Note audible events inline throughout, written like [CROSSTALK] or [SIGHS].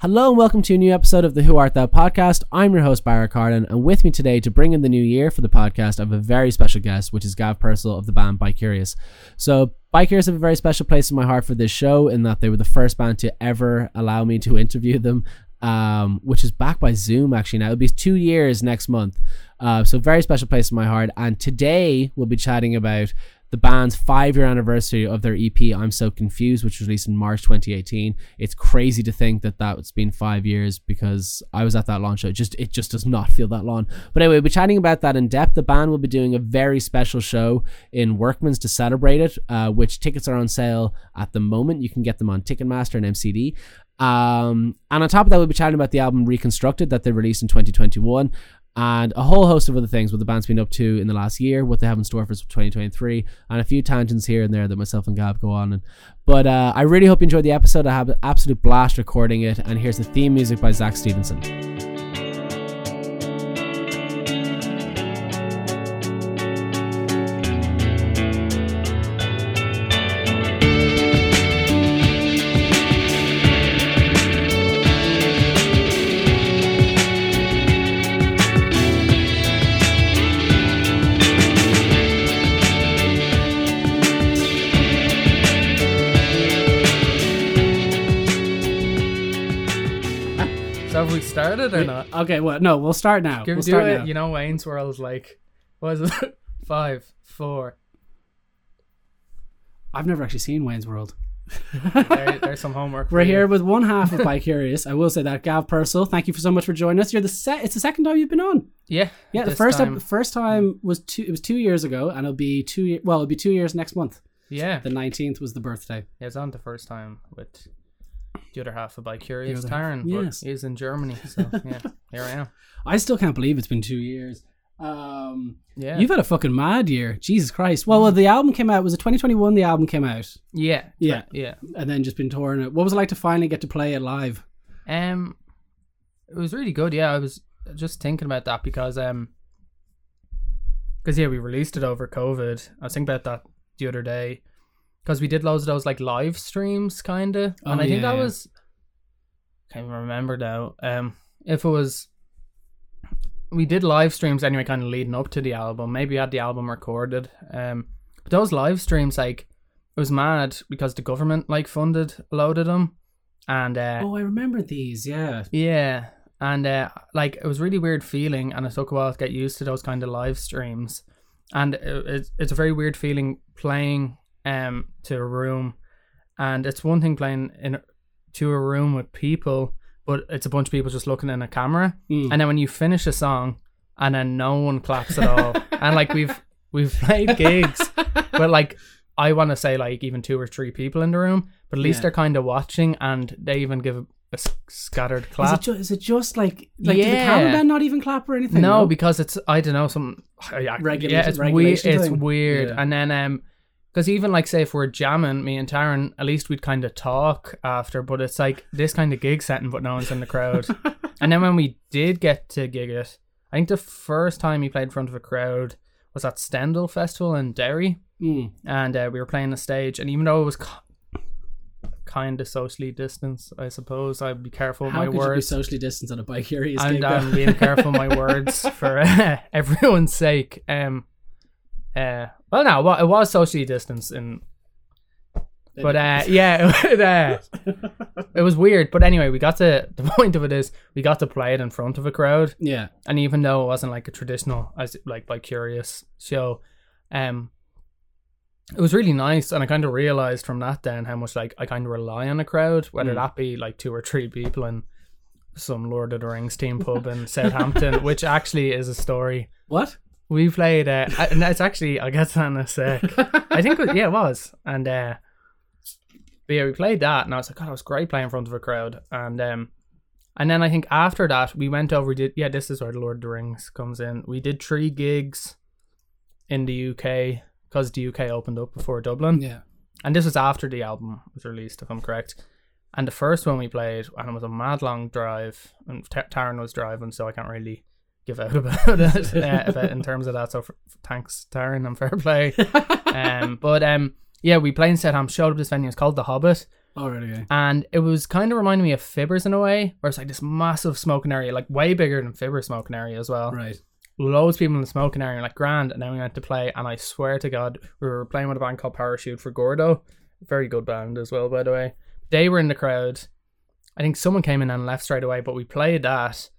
Hello and welcome to a new episode of the Who Art Thou podcast. I'm your host, Barra Carden, and with me today to bring in the new year for the podcast, I have a very special guest, which is Gav Purcell of the band Bicurious. So, Bicurious have a very special place in my heart for this show in that they were the first band to ever allow me to interview them, um, which is back by Zoom actually now. It'll be two years next month. Uh, so, very special place in my heart. And today we'll be chatting about the band's five year anniversary of their EP, I'm So Confused, which was released in March 2018. It's crazy to think that that's been five years because I was at that launch show. It just it just does not feel that long. But anyway, we'll be chatting about that in depth. The band will be doing a very special show in Workman's to celebrate it, uh, which tickets are on sale at the moment. You can get them on Ticketmaster and MCD. Um, and on top of that, we'll be chatting about the album Reconstructed that they released in 2021 and a whole host of other things what the band's been up to in the last year, what they have in store for 2023, and a few tangents here and there that myself and Gav go on. But uh, I really hope you enjoyed the episode. I have an absolute blast recording it, and here's the theme music by Zach Stevenson. Started or not? Okay, well, no, we'll start now. We'll do start it? now. You know, Wayne's World is like, what is it? [LAUGHS] Five, four. I've never actually seen Wayne's World. There, [LAUGHS] there's some homework. We're you. here with one half of Bicurious. I will say that Gav Purcell. Thank you for so much for joining us. You're the set. It's the second time you've been on. Yeah, Yeah, the first time. ep- first time was two. It was two years ago, and it'll be two. Year, well, it'll be two years next month. yeah, The nineteenth was the birthday. yeah, it's on the first time with the other half of by Curious Taran, yes. he's in Germany, so [LAUGHS] yeah, here I am. I still can't believe it's been two years. Um, Yeah. You've had a fucking mad year, Jesus Christ. Well, well, the album came out. Was it 2021? The album came out, yeah, Yeah. yeah. and then just been touring it. What was it like to finally get to play it live? Um, it was really good. Yeah, I was just thinking about that because um, because yeah, we released it over COVID. I was thinking about that the other day because we did loads of those like live streams, kind of, and Oh, I think yeah, that yeah. was can't even remember now. Um, if it was. We did live streams anyway, kind of leading up to the album. Maybe had the album recorded. Um, but those live streams, like, it was mad because the government like funded a load of them, and uh, Oh, I remember these. Yeah, yeah, and uh, like it was really weird feeling, and it took a while to get used to those kind of live streams, and it, it's it's a very weird feeling playing um to a room, and it's one thing playing in to a room with people, but it's a bunch of people just looking in a camera, Mm. and then when you finish a song, and then no one claps at all, [LAUGHS] and like we've we've played gigs, but like I want to say like even two or three people in the room, but at least Yeah. they're kind of watching, and they even give a scattered Is clap. it, ju- is it just like like did the Yeah. cameraman not even clap or anything? no, because it's I don't know some yeah, Regulation- yeah, it's weird. regulation It's weird, Yeah. and then um, because even like say if we're jamming, me and Taran, at least we'd kind of talk after. But it's like this kind of gig setting, but no one's in the crowd. [LAUGHS] and then when we did get to gig it, I think the first time he played in front of a crowd was at Stendhal Festival in Derry, Mm. and uh, we were playing the stage, and even though it was. Kind of socially distanced, I suppose. I'd be careful How my could you be words. socially distanced on a bike gig? I'm though? being careful my [LAUGHS] words for uh, [LAUGHS] everyone's sake. Um, uh, well, no, well, it was socially distanced, and but uh, yeah, [LAUGHS] it, uh, [LAUGHS] it was weird. But anyway, we got to [LAUGHS] the point of it is we got to play it in front of a crowd, yeah, and even though it wasn't like a traditional as like Bicurious show, um, it was really nice, and I kind of realized from that then how much like I kind of rely on a crowd, whether Mm. that be like two or three people in some Lord of the Rings team pub in Southampton, which actually is a story. what? We played, uh, and it's actually I'll get to that in a sec. [LAUGHS] I think it, yeah, it was, and uh, but yeah, we played that, and I was like, God, it was great playing in front of a crowd, and um, and then I think after that we went over. We did yeah, this is where the Lord of the Rings comes in. We did three gigs in the UK because the UK opened up before Dublin, Yeah, and this was after the album was released, if I'm correct. And the first one we played, and it was a mad long drive, and T- Taran was driving, so I can't really give out about it [LAUGHS] uh, about, in terms of that. So f- thanks, Taran, and fair play. [LAUGHS] um, but um, yeah, we played in Southampton, showed up this venue. It's called The Hobbit, Oh, right, okay. and it was kind of reminding me of Fibbers in a way, where it's like this massive smoking area, like way bigger than Fibbers smoking area as well. Right. Loads of people in the smoking area, like grand. And then we went to play, and I swear to God, we were playing with a band called Parachute for Gordo, very good band as well, by the way. They were in the crowd. I think someone came in and left straight away, but we played that.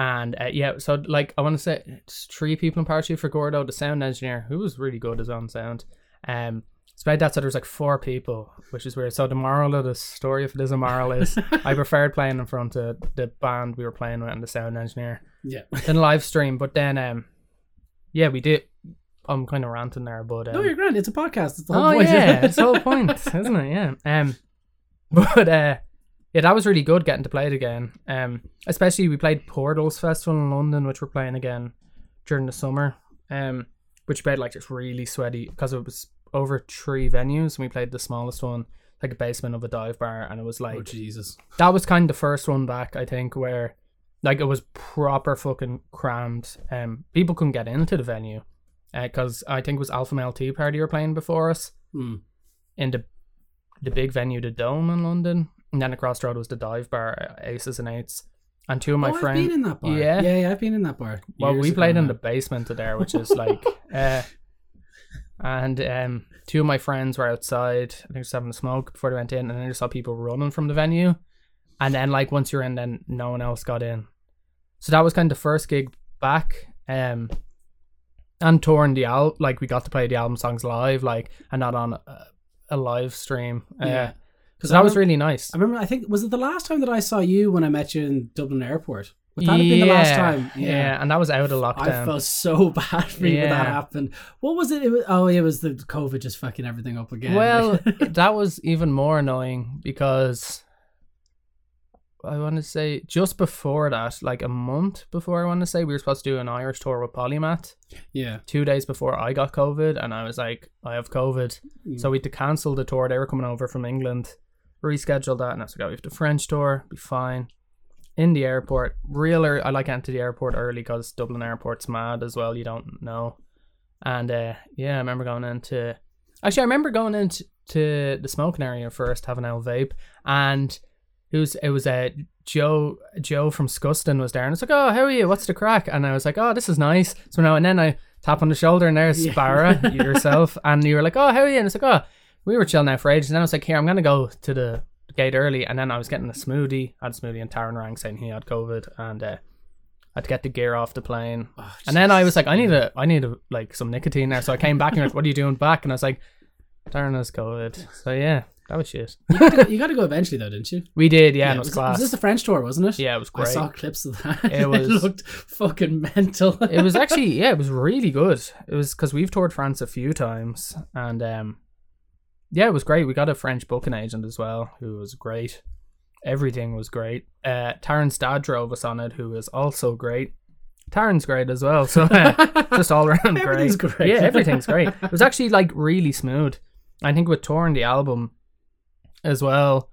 And uh, yeah, so like I want to say it's three people in Parachute for Gordo, the sound engineer, who was really good as on sound. Um, played that so there was like four people, which is weird. So the moral of the story, if it is a moral, is [LAUGHS] I preferred playing in front of the band we were playing with and the sound engineer Yeah. [LAUGHS] than live stream. But then, um, yeah, we did. I'm kind of ranting there, but um, No, you're grand. It's a podcast. It's the whole oh point. yeah, it's the whole [LAUGHS] point, isn't it? Yeah. Um, but uh, yeah, that was really good getting to play it again. Um, especially we played Portals Festival in London, which we're playing again during the summer. Um, which played like just really sweaty because it was over three venues, and we played the smallest one, like a basement of a dive bar, and it was like oh, Jesus. that was kind of the first one back, I think, where like it was proper fucking crammed. Um, people couldn't get into the venue because I think it was Alpha Male Tea Party were playing before us Hmm. in the the big venue, the Dome in London, and then across the road was the dive bar, uh, Aces and Eights, and two of my oh, I've friends. been in that bar. Yeah. Yeah, yeah, I've been in that bar. Well, we played in now. the basement of there, which is like, [LAUGHS] uh, and um, two of my friends were outside. I think just having a smoke before they went in, and then I just saw people running from the venue. And then, like, once you're in, then no one else got in. So that was kind of the first gig back. Um, and touring the album, like we got to play the album songs live, like, and not on a, a live stream. Uh, Yeah. So that was really nice. I remember. I think was it the last time that I saw you when I met you in Dublin Airport. Would that have been the last time? Yeah. and that was out of lockdown. I felt so [LAUGHS] bad for you when that happened. What was it? it was, oh, it was the COVID just fucking everything up again. Well, [LAUGHS] that was even more annoying because I want to say just before that, like a month before, I want to say we were supposed to do an Irish tour with Polymath. yeah. Two days before I got COVID, and I was like, I have COVID, Mm. so we had to cancel the tour. They were coming over from England, rescheduled that, and I was like, oh, we have the French tour, be fine. In the airport, real early, I like getting to the airport early because Dublin airport's mad as well. You don't know, and uh, yeah, I remember going into. Actually, I remember going into to the smoking area first, having a vape, and it was it was uh, Joe Joe from Scuston was there, and it's like, oh, how are you? What's the crack? And I was like, oh, this is nice. So now and then I tap on the shoulder, and there's Yeah. Sparra [LAUGHS] yourself, and you were like, oh, how are you? And it's like, oh, we were chilling out for ages, and then I was like, here, I'm gonna go to the gate early, and then I was getting a smoothie, I had a smoothie, and Taran rang saying he had COVID, and uh, I had to get the gear off the plane. Oh, And then I was like, I need a, I need a, like some nicotine there. So I came back and like, what are you doing back? And I was like, Darren has COVID. So yeah, that was shit. you got, to, you got to go eventually though, didn't you? We did, yeah, and it was, was, class. was this the French tour, wasn't it? yeah, it was I great. saw clips of that. [LAUGHS] It was- looked fucking mental. it was actually, yeah, it was really good. It was because we've toured France a few times, and um, yeah, it was great. We got a French booking agent as well, who was great. Everything was great. Uh, Taran's dad drove us on it, who was also great. Taran's great as well, so uh, [LAUGHS] just all around great. Great. Yeah, everything's great. It was actually like really smooth. I think with touring the album as well,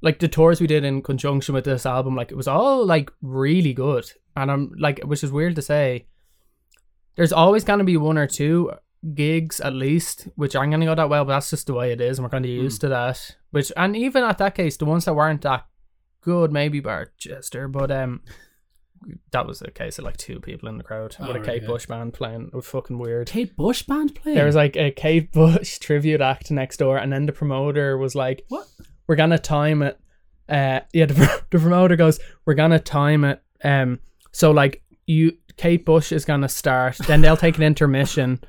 like the tours we did in conjunction with this album, like it was all like really good. And I'm like, which is weird to say. There's always gonna be one or two gigs at least, which aren't gonna go that well, but that's just the way it is, and we're kind of used to that. Which, and even at that case, the ones that weren't that good, maybe bar Chester, but um, that was a case of like two people in the crowd Oh, with a right, Kate yeah. Bush band playing. It was fucking weird. Kate Bush band playing. There was like a Kate Bush [LAUGHS] tribute act next door, and then the promoter was like, What? We're gonna time it." Uh, yeah, the, [LAUGHS] the promoter goes, "We're gonna time it." Um, so like you, Kate Bush is gonna start, then they'll take an intermission,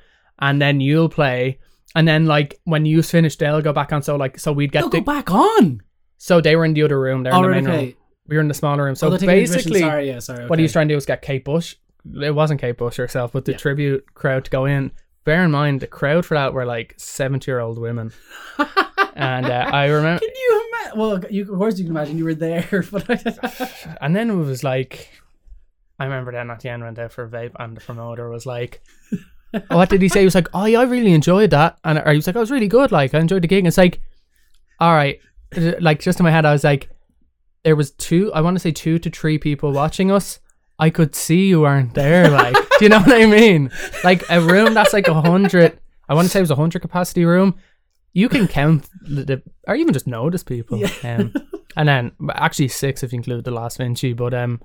and then you'll play, and then like when you finish, they'll go back on. So like, so we'd get They'll the. go back on. So they were in the other room. They're in the main okay. room. We were in the smaller room. So oh, they're taking intermission. basically, sorry, yeah, sorry. what he was trying to do was get Kate Bush. It wasn't Kate Bush herself, but the Yeah. tribute crowd to go in. Bear in mind, the crowd for that were like seventy-year-old women, [LAUGHS] and uh, I remember. Can you imagine? Well, you, of course you can imagine you were there, [LAUGHS] but [LAUGHS] And then it was like, I remember then at the end went out for a vape, and the promoter was like, "What did he say?" He was like, "Oh yeah, I really enjoyed that," and or he was like, "I was really good. Like I enjoyed the gig." And it's like, all right, like just in my head, I was like, there was two. I want to say two to three people watching us. I could see you weren't there. Like, [LAUGHS] do you know what I mean? Like a room that's like a hundred. I want to say it was a hundred capacity room. you can count the, the or even just notice people. Yeah. Um, and then actually six if you include the last Vinci. But um,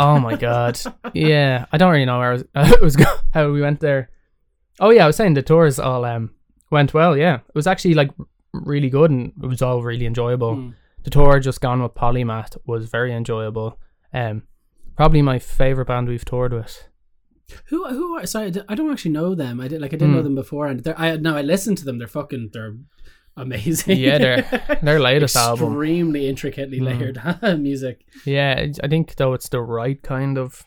oh my god, yeah, I don't really know where I was, [LAUGHS] it was go- how we went there. Oh yeah, I was saying the tours all um went well. Yeah, it was actually like really good and it was all really enjoyable. Mm. The tour just gone with Polymath was very enjoyable. Um, probably my favorite band we've toured with. Who who are sorry? I don't actually know them. I did like I didn't know Mm. them before, and they're, I no I listened to them. They're fucking they're amazing. Yeah, their [LAUGHS] their latest album. extremely intricately Mm. layered [LAUGHS] music. Yeah, I think though it's the right kind of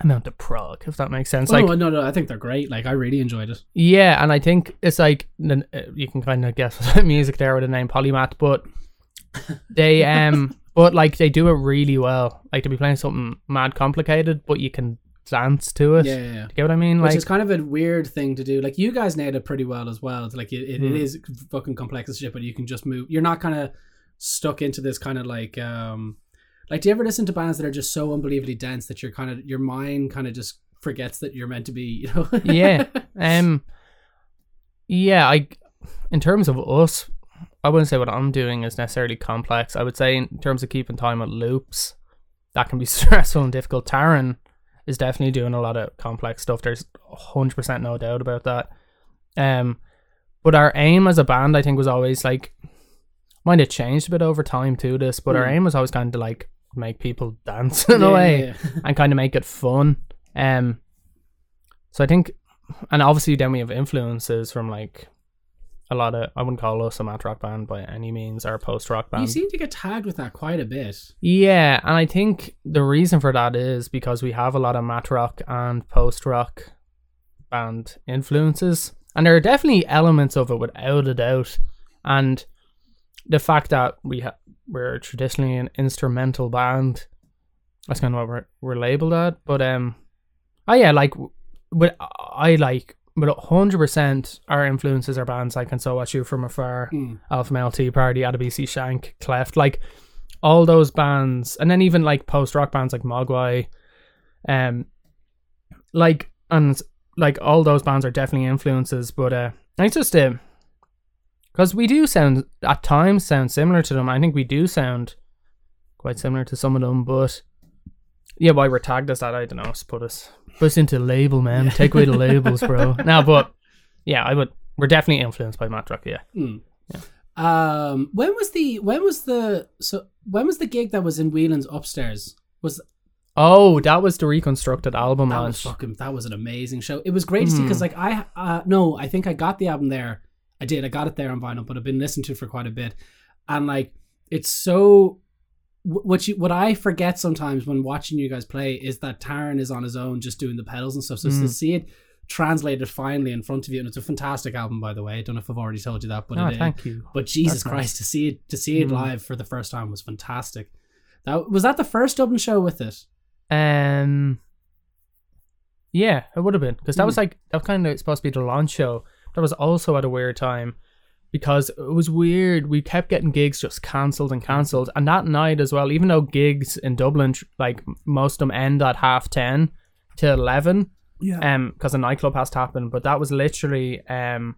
amount of prog, if that makes sense. oh Like, no no, I think they're great. Like I really enjoyed it. yeah, and I think it's like uh, you can kind of guess [LAUGHS] what music there with the name Polymath, but they um, but like they do it really well. Like to be playing something mad complicated, but you can dance to it. Yeah, yeah, yeah. You get what I mean? Which Like, is kind of a weird thing to do. Like you guys nailed it pretty well as well. It's like it, it, Hmm. it is fucking complex as shit, but you can just move. You're not kind of stuck into this kind of like um like do you ever listen to bands that are just so unbelievably dense that you're kind of your mind kind of just forgets that you're meant to be, [LAUGHS] you know? yeah, [LAUGHS] um, yeah. I, in terms of us, I wouldn't say what I'm doing is necessarily complex. I would say in terms of keeping time with loops, that can be [LAUGHS] stressful and difficult. Taran is definitely doing a lot of complex stuff. There's hundred percent no doubt about that. Um, but our aim as a band, I think, was always like, might have changed a bit over time to this, but our Hmm. aim was always kind of like make people [LAUGHS] dance in Yeah, a way yeah, yeah. and kind of make it fun. Um, so I think, and obviously then we have influences from like a lot of. I wouldn't call us a math rock band by any means, or a post rock band. You seem to get tagged with that quite a bit. yeah, and I think the reason for that is because we have a lot of math rock and post rock band influences, and there are definitely elements of it without a doubt, and the fact that we ha- we're traditionally an instrumental band, that's kind of what we're we're labeled at. But um, oh yeah, like, but I like, but hundred percent our influences are bands like "And So Watch You From Afar," Mm. Alpha Male Tea Party, Adebisi Shank, Cleft, like all those bands, and then even like post rock bands like Mogwai, um, like and like all those bands are definitely influences, but uh, it's just uh, because we do sound at times sound similar to them. I think we do sound quite similar to some of them, but yeah, why we're tagged as that, I don't know. Just put us put us into label, man. Take away the labels, bro. [LAUGHS] Now, but yeah, I would. We're definitely influenced by math rock, yeah. Mm. Um, when was the when was the so when was the gig that was in Whelan's upstairs? Was Oh, that was the reconstructed album that was fucking that was an amazing show. It was great to see Mm. because like I uh no I think I got the album there. I did I got it there on vinyl, but I've been listening to it for quite a bit, and like it's so. Wh- What you what I forget sometimes when watching you guys play is that Taran is on his own just doing the pedals and stuff. So to Mm. see it translated finally in front of you, and it's a fantastic album by the way. I don't know if I've already told you that, but oh, it, thank you. but Jesus That's nice. Christ, to see it to see it Mm. live for the first time was fantastic. That was that the first Dublin show with it. Um, yeah, it would have been because that was Hmm. like that was kind of supposed to be the launch show. That was also at a weird time because it was weird. We kept getting gigs just cancelled and cancelled, and that night as well. Even though gigs in Dublin, like most of them, end at half ten to eleven, Yeah. um, because a nightclub has to happen. But that was literally um,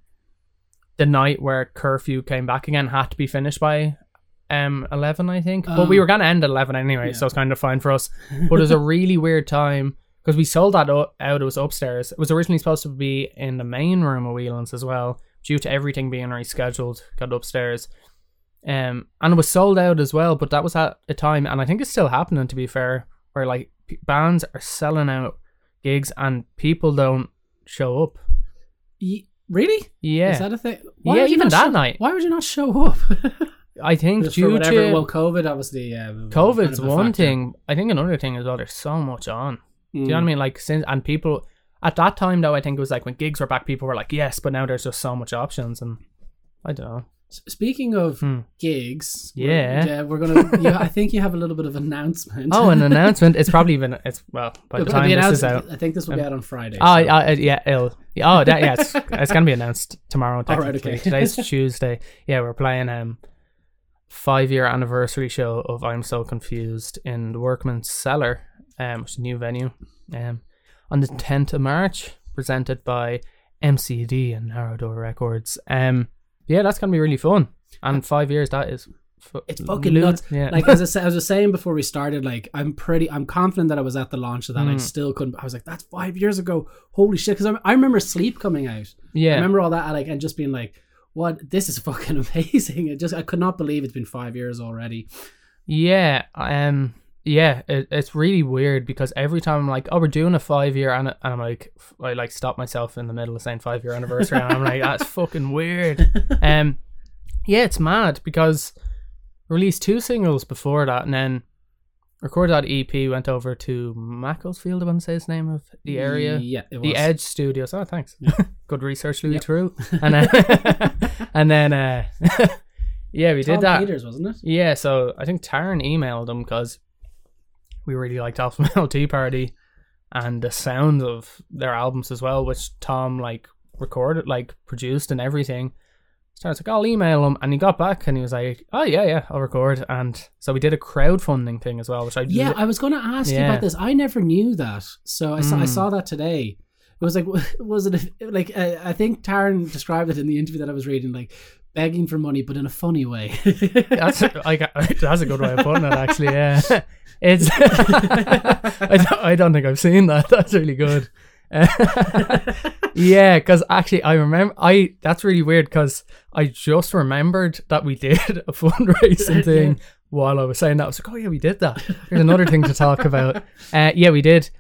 the night where curfew came back again. Had to be finished by um eleven, I think. but we Oh. were gonna end at eleven anyway, Yeah. so it's kind of fine for us. [LAUGHS] But it was a really weird time because we sold that out. It was upstairs. It was originally supposed to be in the main room of Whelan's as well, due to everything being rescheduled. Got upstairs. Um, and it was sold out as well, but that was at a time, and I think it's still happening. To be fair, where like p- bands are selling out gigs and people don't show up. Ye- really? Yeah, Is that a thing? Yeah, even that show- night. Why would you not show up? [LAUGHS] I think Just due whatever. to well, COVID, obviously. Yeah, kind COVID's of one factor. thing. I think another thing is well, there's so much on. Do you know what I Mm. mean? Like since and people at that time though, I think it was like when gigs were back, people were like, yes, but now there's just so much options, and I don't know. Speaking of Hmm. gigs, Yeah. we're, we're gonna. [LAUGHS] you, I think you have a little bit of announcement. Oh, an [LAUGHS] announcement! It's probably been it's well by the time this is out. I think this will be Um, out on Friday. Oh, so- uh, yeah, it'll, oh, that, yeah, it's, [LAUGHS] it's gonna be announced tomorrow. All right, okay. today's Tuesday. Yeah, we're playing um five year anniversary show of I'm So Confused in the Workman's Cellar, um, which is a new venue, um, on the tenth of March, presented by MCD and Narrow Door Records. Um, yeah, that's gonna be really fun. And five years, that is. fu- It's fucking nuts. Yeah. Like as I, sa- as I was saying before we started, like I'm pretty, I'm confident that I was at the launch of that. I Mm. still couldn't. I was like, that's five years ago. Holy shit! Because I, I remember Sleep coming out. yeah. I remember all that, like, and just being like, "What? This is [LAUGHS] fucking amazing!" It just, I could not believe it's been five years already. Yeah, um, yeah, it, it's really weird because every time I'm like, oh, we're doing a five year, and, and I'm like, I like stop myself in the middle of saying five year anniversary, and I'm like, that's [LAUGHS] fucking weird. Um, yeah, it's mad because released two singles before that, and then recorded that EP, went over to Macclesfield, I want to say his name of the area. Yeah, it was The. Edge Studios. Oh, thanks. [LAUGHS] Good research, Louis [LAUGHS] True. And then, and then, uh, yeah, we Tom did that. Peters, wasn't it? Yeah, so I think Taran emailed him because we really liked Alpha [LAUGHS] Male Tea Party and the sound of their albums as well, which Tom like recorded, like produced and everything. So I was like, I'll email him, and he got back and he was like, Oh yeah, yeah, I'll record. And so we did a crowdfunding thing as well, which I Yeah, li- I was going to ask you about this. I never knew that, so I saw, I Mm. saw that today. It was like, [LAUGHS] was it a, like? Uh, I think Taran described it in the interview that I was reading, like begging for money, but in a funny way. [LAUGHS] that's [LAUGHS] that's a good way of putting it. Actually, yeah, [LAUGHS] it's. I, don't, I don't think I've seen that. That's really good. yeah, because actually, I remember. I that's really weird because I just remembered that we did a fundraising thing while I was saying that. I was like, oh yeah, we did that. There's another thing to talk about. Uh, yeah, we did.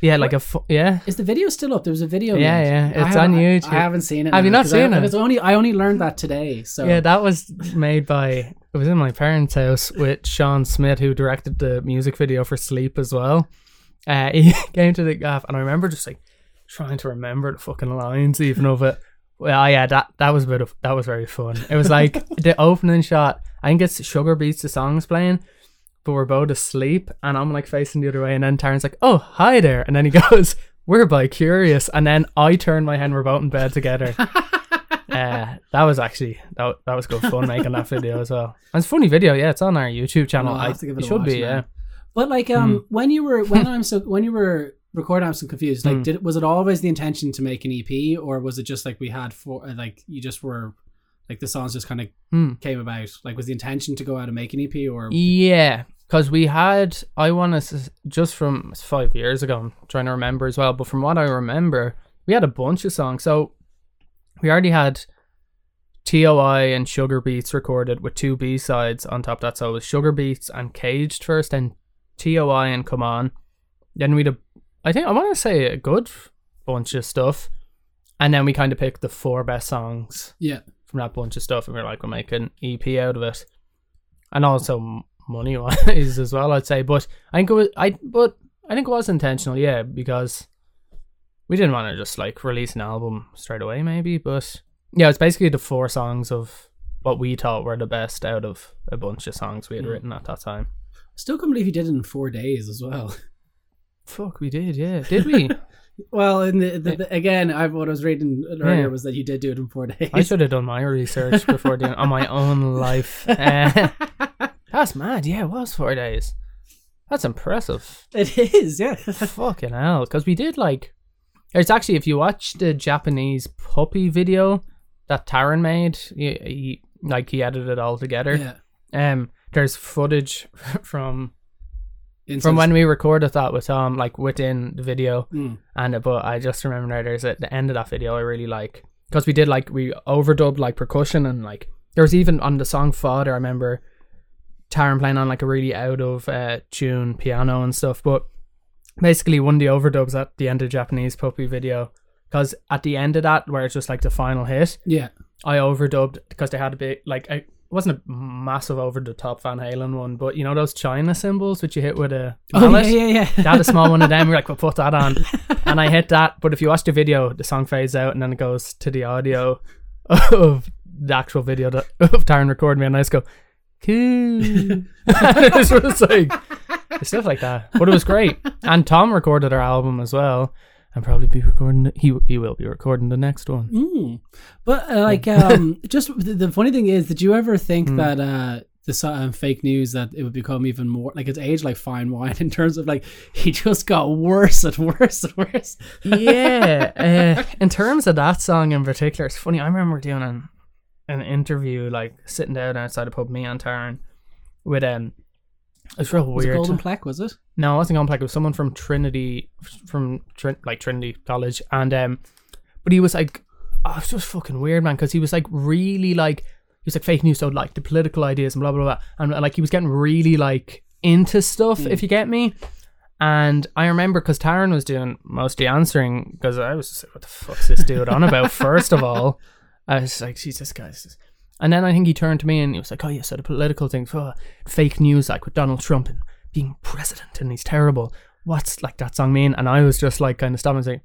Yeah, like a fu- yeah. Is the video still up? There was a video. Yeah, made. yeah, it's on YouTube. I, haven't seen it. Have you not 'cause I- seen it? It's only I only learned that today. So Yeah, that was made by it was in my parents' house with Sean Smith, who directed the music video for Sleep as well. Uh, [LAUGHS] he came to the gaff, and I remember just like trying to remember the fucking lines even of it. Well, yeah, that that was a bit of that was very fun. It was like [LAUGHS] the opening shot. I think it's Sugar Beats the song's playing, but we're both asleep, and I'm like facing the other way, and then Taran's like, "Oh, hi there," and then he [LAUGHS] goes, "We're Bicurious," and then I turn my head, and we're both in bed together. [LAUGHS] uh, that was actually that, that was good fun making that video as well. And it's a funny video, yeah. It's on our YouTube channel. I, have to give it it should watch be, now. yeah. But like, um, when you were when I'm so [LAUGHS] when you were recording, I'm so confused. Like, Mm. did was it always the intention to make an EP, or was it just like we had four? uh, Like, you just were like the songs just kind of Hmm. came about. Like, was the intention to go out and make an EP, or Yeah, because we had, I want to, just from five years ago, I'm trying to remember as well, but from what I remember, we had a bunch of songs. So we already had TOI and Sugar Beats recorded with two B sides on top of that. So it was Sugar Beats and Caged first, then TOI and Come On. Then we'd, a, I think, I want to say a good bunch of stuff. And then we kind of picked the four best songs yeah, from that bunch of stuff, and we are like, we'll make an EP out of it, and also money [LAUGHS] wise as well, I'd say. But I think it was, I but I think it was intentional, yeah, because we didn't want to just like release an album straight away, maybe. But yeah, it's basically the four songs of what we thought were the best out of a bunch of songs we had Mm. written at that time. still can't believe you did it in four days as well. Fuck, we did, yeah, did we? [LAUGHS] Well, in the, the, the again, I what I was reading earlier Yeah. was that you did do it in four [LAUGHS] days. I should have done my research before doing on my own life. Uh, that's mad. Yeah, it was four days. That's impressive. It is, yeah. [LAUGHS] Fucking hell. Because we did like. It's actually, if you watch the Japanese puppy video that Taran made, he, he like he edited it all together. yeah. Um, there's footage [LAUGHS] from In from when we recorded that with Tom, like within the video. Mm. And but I just remember now there's at the end of that video I really like because we did like we overdubbed like percussion and like there was even on the song Father I remember Taran playing on like a really out of uh, tune piano and stuff. But basically one of the overdubs at the end of the Japanese puppy video because at the end of that where it's just like the final hit Yeah. I overdubbed because they had a bit like I it wasn't a massive over the top Van Halen one, but you know those China cymbals which you hit with a Oh, yeah, yeah, yeah. They had a small one of them. [LAUGHS] We're like, we'll put that on, and I hit that. But if you watch the video, the song fades out, and then it goes to the audio of the actual video that, [LAUGHS] of Taran recording me, and I just go, cool. it was like stuff like that. But it was great, and Tom recorded our album as well, and probably be recording. He he will be recording the next one. Mm. But uh, like, um, [LAUGHS] just the, the funny thing is, did you ever think Mm. that uh, the um, fake news that it would become even more like it's aged like fine wine in terms of like he just got worse and worse and worse. yeah. [LAUGHS] Uh, in terms of that song in particular, it's funny. I remember doing an an interview like sitting down outside a pub, me and Taran, with um. It's real Was it weird. GoldenPlec Was it? No, it wasn't GoldenPlec. It was someone from Trinity, from Trin- like Trinity College, and um, but he was like, oh, it was just fucking weird, man, because he was like really like he was like fake news, so like the political ideas and blah blah blah, and like he was getting really like into stuff, if you get me. And I remember because Taran was doing mostly answering because I was just like, what the fuck's this dude on about? [LAUGHS] First of all, I was like, Jesus, guys. And then I think he turned to me and he was like, oh, yeah, so the political things, oh, fake news, like with Donald Trump and being president and he's terrible. What's like that song mean? And I was just like kind of stopping and saying,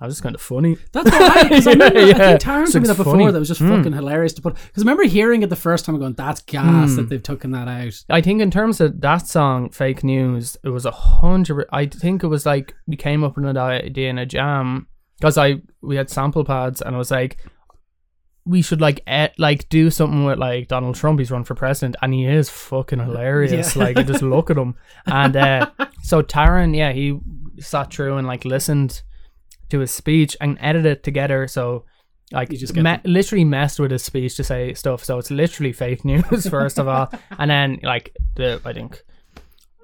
I was just kind of funny. That's what I, cause I [LAUGHS] remember, I think Taran told me that before. funny. That was just Mm. fucking hilarious to put. Because I remember hearing it the first time, going, "That's gas Mm. that they've taken that out." I think in terms of that song, fake news, it was a hundred. I think it was like we came up with an idea in a jam because I we had sample pads and I was like, we should like et, like do something with like Donald Trump. He's run for president and he is fucking hilarious. Yeah. Like you just look at him and uh, [LAUGHS] so Taran, yeah, he sat through and like listened to his speech and edited it together. So. Like You just me- literally messed with his speech to say stuff, so it's literally fake news [LAUGHS] first of all, and then like the I think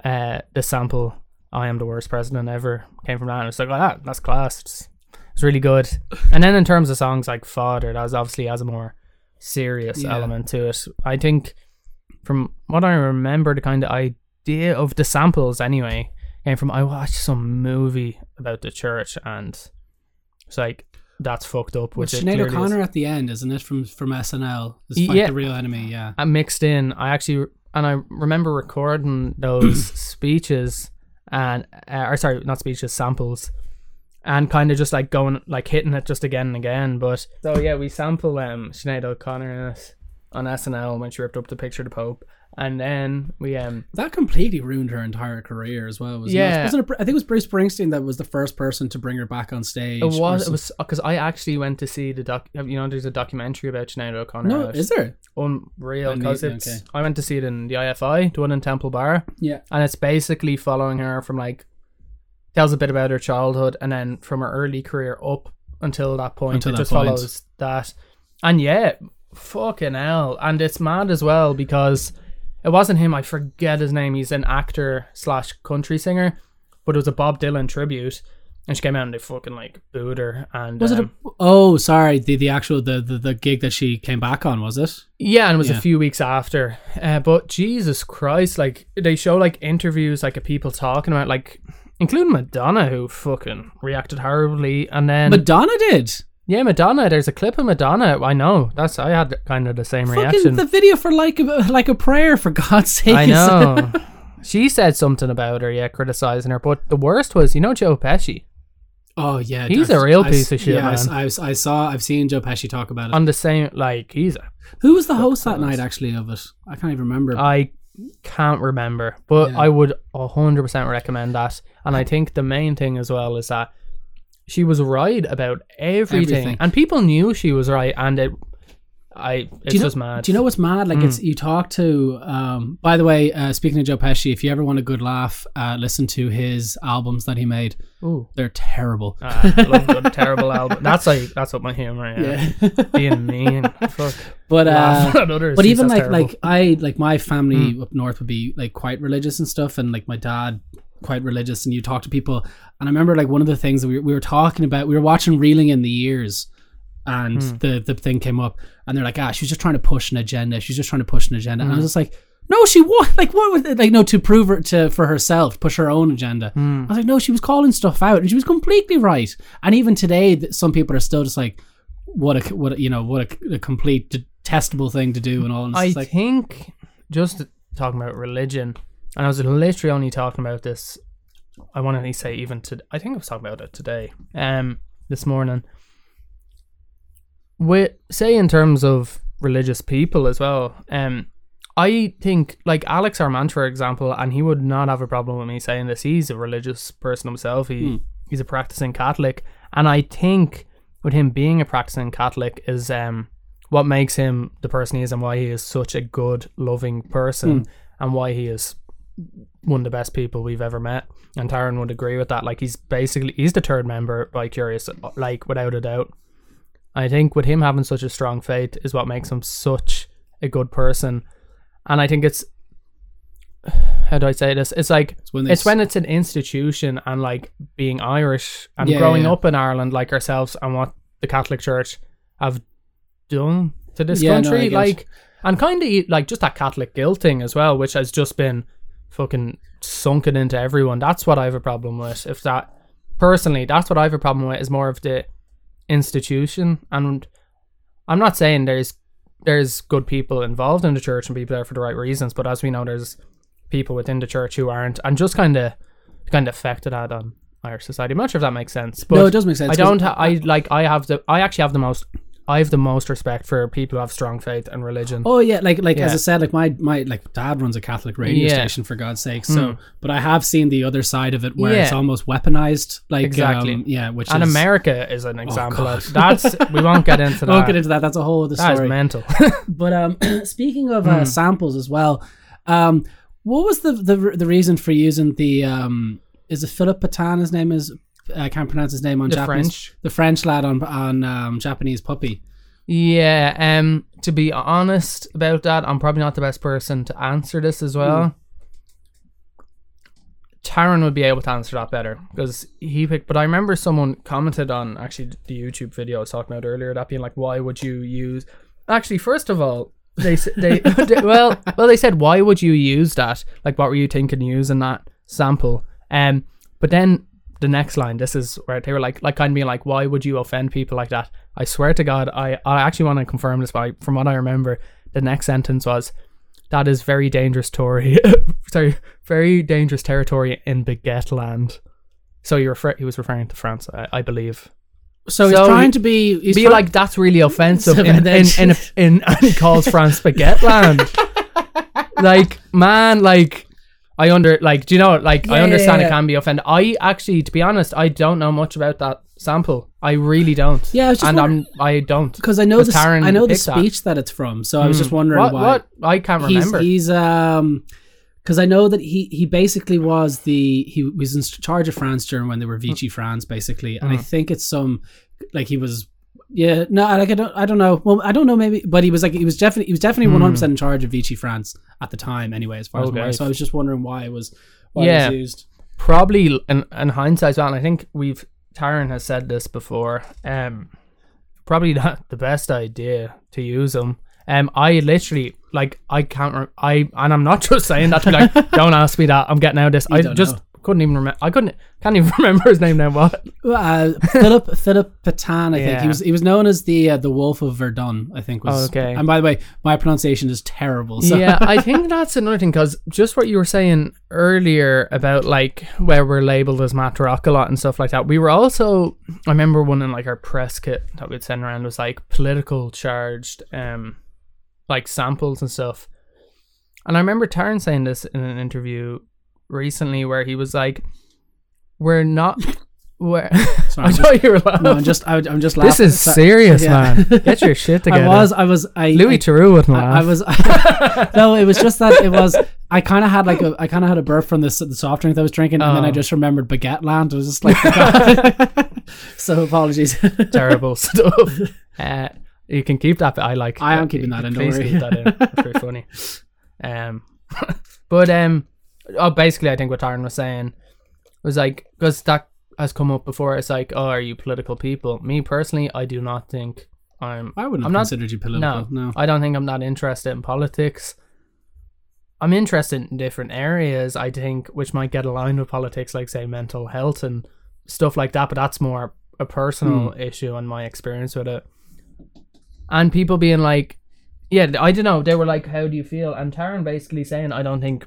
uh the sample I am the worst president ever came from that and it's like oh, that that's class it's, it's really good and then in terms of songs like Father that was obviously has a more serious Yeah. element to it I think from what I remember the kind of idea of the samples anyway came from I watched some movie about the church and it's like that's fucked up which it Sinead. O'Connor at the end, isn't it? From from SNL, is Y- Fight yeah. the Real Enemy. Yeah, I mixed in. I actually and I remember recording those [CLEARS THROAT] speeches and uh, or sorry, not speeches, samples, and kind of just like going like hitting it just again and again. But so yeah, we sample um Sinead O'Connor in it on SNL when she ripped up the picture of the Pope, and then we um that completely ruined her entire career as well. Yeah. it? It? I think it was Bruce Springsteen that was the first person to bring her back on stage. it was it was because I actually went to see the doc. You know, there's a documentary about Sinead O'Connor. No, is there? unreal because it's. okay. I went to see it in the IFI, the one in Temple Bar. Yeah. and it's basically following her from like tells a bit about her childhood and then from her early career up until that point Until it that just point. follows that and yeah fucking hell and it's mad as well because it wasn't him i forget his name he's an actor slash country singer but it was a bob dylan tribute and she came out and they fucking like booed her and Was it? um, A, oh, sorry. The the actual the, the the gig that she came back on was it? Yeah, and it was Yeah. a few weeks after. Uh, but Jesus Christ, like they show like interviews like of people talking about like including Madonna who fucking reacted horribly and then Madonna did. yeah, Madonna, there's a clip of Madonna. I know. That's I had kind of the same Fucking reaction. the video for like a like a prayer for God's sake. I know. [LAUGHS] she said something about her, yeah, criticizing her. But the worst was, you know, Joe Pesci oh yeah, He's a real I piece of shit, Yeah, I. I, I saw. I've seen Joe Pesci talk about it. on the same like he's. A, Who was the host that night? Actually, of it, I can't even remember. I can't remember, but Yeah. I would hundred percent recommend that. And I think the main thing as well is that she was right about everything, Everything. and people knew she was right, and it. I it's do you know, just mad. Do you know what's mad? Like Mm. it's you talk to. Um, by the way, uh, speaking of Joe Pesci, if you ever want a good laugh, uh, listen to his albums that he made. Ooh, They're terrible. ah, love good, terrible album. That's like that's what my humor. Yeah, yeah, being mean. [LAUGHS] Fuck. but uh, Laughing at others. but even like terrible. like I like my family Mm. up north would be like quite religious and stuff, and like my dad quite religious, and you talk to people, and I remember like one of the things that we we were talking about, we were watching Reeling in the Years, and Mm. the the thing came up, and they're like, ah, she's just trying to push an agenda, she's just trying to push an agenda, and I Mm. was just like. No, she what? [LAUGHS] Like what? Was it? Like no, to prove her to for herself, push her own agenda. Mm. I was like, no, she was calling stuff out, and she was completely right. And even today, some people are still just like, what a what a, you know what a, a complete detestable thing to do and all. And I like, think just talking about religion, and I was literally only talking about this. I want to say even to. I think I was talking about it today. Um, this morning. With say in terms of religious people as well. Um, I think like Alex Armand, for example, and he would not have a problem with me saying this. He's a religious person himself. He Hmm. he's a practicing Catholic, and I think with him being a practicing Catholic is um what makes him the person he is and why he is such a good, loving person and why he is one of the best people we've ever met. And Taran would agree with that. Like he's basically he's the third member Bicurious, like without a doubt. I think with him having such a strong faith is what makes him such a good person. And I think it's how do I say this? It's like It's when it's when it's an institution and like being Irish and Yeah, growing yeah. up in Ireland like ourselves and what the Catholic Church have done to this Yeah, country, get like and kind of like just that Catholic guilt thing as well, which has just been fucking sunken into everyone. That's what I have a problem with. If that personally, that's what I have a problem with is more of the institution. And I'm not saying there's there's good people involved in the church and people there for the right reasons, but as we know, there's people within the church who aren't, and just kind of kind of affected that um, on Irish society. I'm not sure if that makes sense, but no, it does make sense. I don't. Ha- I like. I have the. I actually have the most. I have the most respect for people who have strong faith and religion. Oh yeah, like like as I said, like my my like dad runs a Catholic radio Yeah. station for God's sake. So, Mm. but I have seen the other side of it where it's almost weaponized. Like Exactly. um, yeah, which and is America is an example God. of that's. We won't get into [LAUGHS] that. Won't get into that. That's a whole other That is story. mental. [LAUGHS] But um, [CLEARS THROAT] speaking of Hmm. uh, samples as well, um, what was the the the reason for using the um? Is it Philip Patan? His name is. I can't pronounce his name on The Japanese. French. The French lad on on um, Japanese puppy. Yeah, um, to be honest about that, I'm probably not the best person to answer this as well. Taran would be able to answer that better because he picked. But I remember someone commented on actually the YouTube video I was talking about earlier, that being like, why would you use? Actually, first of all, they they, [LAUGHS] they well well they said why would you use that? Like, what were you thinking using that sample? Um, but then the next line, this is where they were like, like kind of being like, why would you offend people like that? I swear to God, I I actually want to confirm this, but from what I remember, the next sentence was, that is very dangerous Tory, [LAUGHS] sorry, very dangerous territory in Baguette land. So you refer, he was referring to France, I, I believe. So, he's trying to be. He's Be like that's really offensive, So in, in, in, in, and he calls France Baguette land. [LAUGHS] like man, like I under like do you know like I understand yeah, it can be offended. I actually, to be honest, I don't know much about that sample. I really don't. Yeah, I was just and I'm I don't because I know the I know the picked that. speech that. it's from. So I was just Hmm. wondering what why. what I can't remember. he's um because I know that he he basically was the he was in charge of France during when they were Vichy France basically, and I Mm. think it's some like he was. Yeah, no, like I don't, I don't know. Well, I don't know, maybe, but he was like, he was definitely, he was definitely one hundred percent in charge of Vichy France at the time, anyway, as far as I'm Okay. aware. So I was just wondering why it was, why Yeah. it was used. probably in, in hindsight as well, and I think we've Taran has said this before. Um, probably [LAUGHS] not the best idea to use them. Um, I literally like I can't. Re- I and I'm not [LAUGHS] just saying that to be like, [LAUGHS] don't ask me that. I'm getting out of this. I don't just know. Couldn't even remember. I couldn't. Can't even [LAUGHS] remember his name now. What? [LAUGHS] Uh, Philip Philip Patan, I think Yeah. he was. He was known as the uh, the Wolf of Verdun. I think was. Oh, okay. And by the way, my pronunciation is terrible. So. yeah, I [LAUGHS] think that's another thing because just what you were saying earlier about like where we're labeled as math rock a lot and stuff like that. We were also, I remember one in like our press kit that we'd send around was like political charged, um, like samples and stuff. And I remember Taran saying this in an interview recently where he was like, "We're not." [LAUGHS] Where [LAUGHS] Sorry, I thought you were laughing. No, I'm just. I, I'm just laughing. this is So- serious, yeah. man. Get your shit [LAUGHS] together. I was. I was. I. Louis I, Theroux wouldn't laugh. I, I was. no, it was just that it was. I kind of had like a. I kind of had a burp from the s- the soft drink that I was drinking, and then I Oh. just remembered Baguette Land. I was just like, so apologies. terrible stuff. Uh, you can keep that. But I like. I am keeping that in, don't Please keep that in. It's very funny. Um, but um, oh, basically, I think what Taran was saying was like because that has come up before. It's like, oh, are you political people? Me personally, I do not think I'm. I wouldn't I'm have not- considered you political. No, No. I don't think I'm that interested in politics. I'm interested in different areas, I think, which might get aligned with politics, like say mental health and stuff like that. But that's more a personal Hmm. issue and my experience with it. And people being like, yeah, I don't know. They were like, "How do you feel?" And Taran basically saying, "I don't think."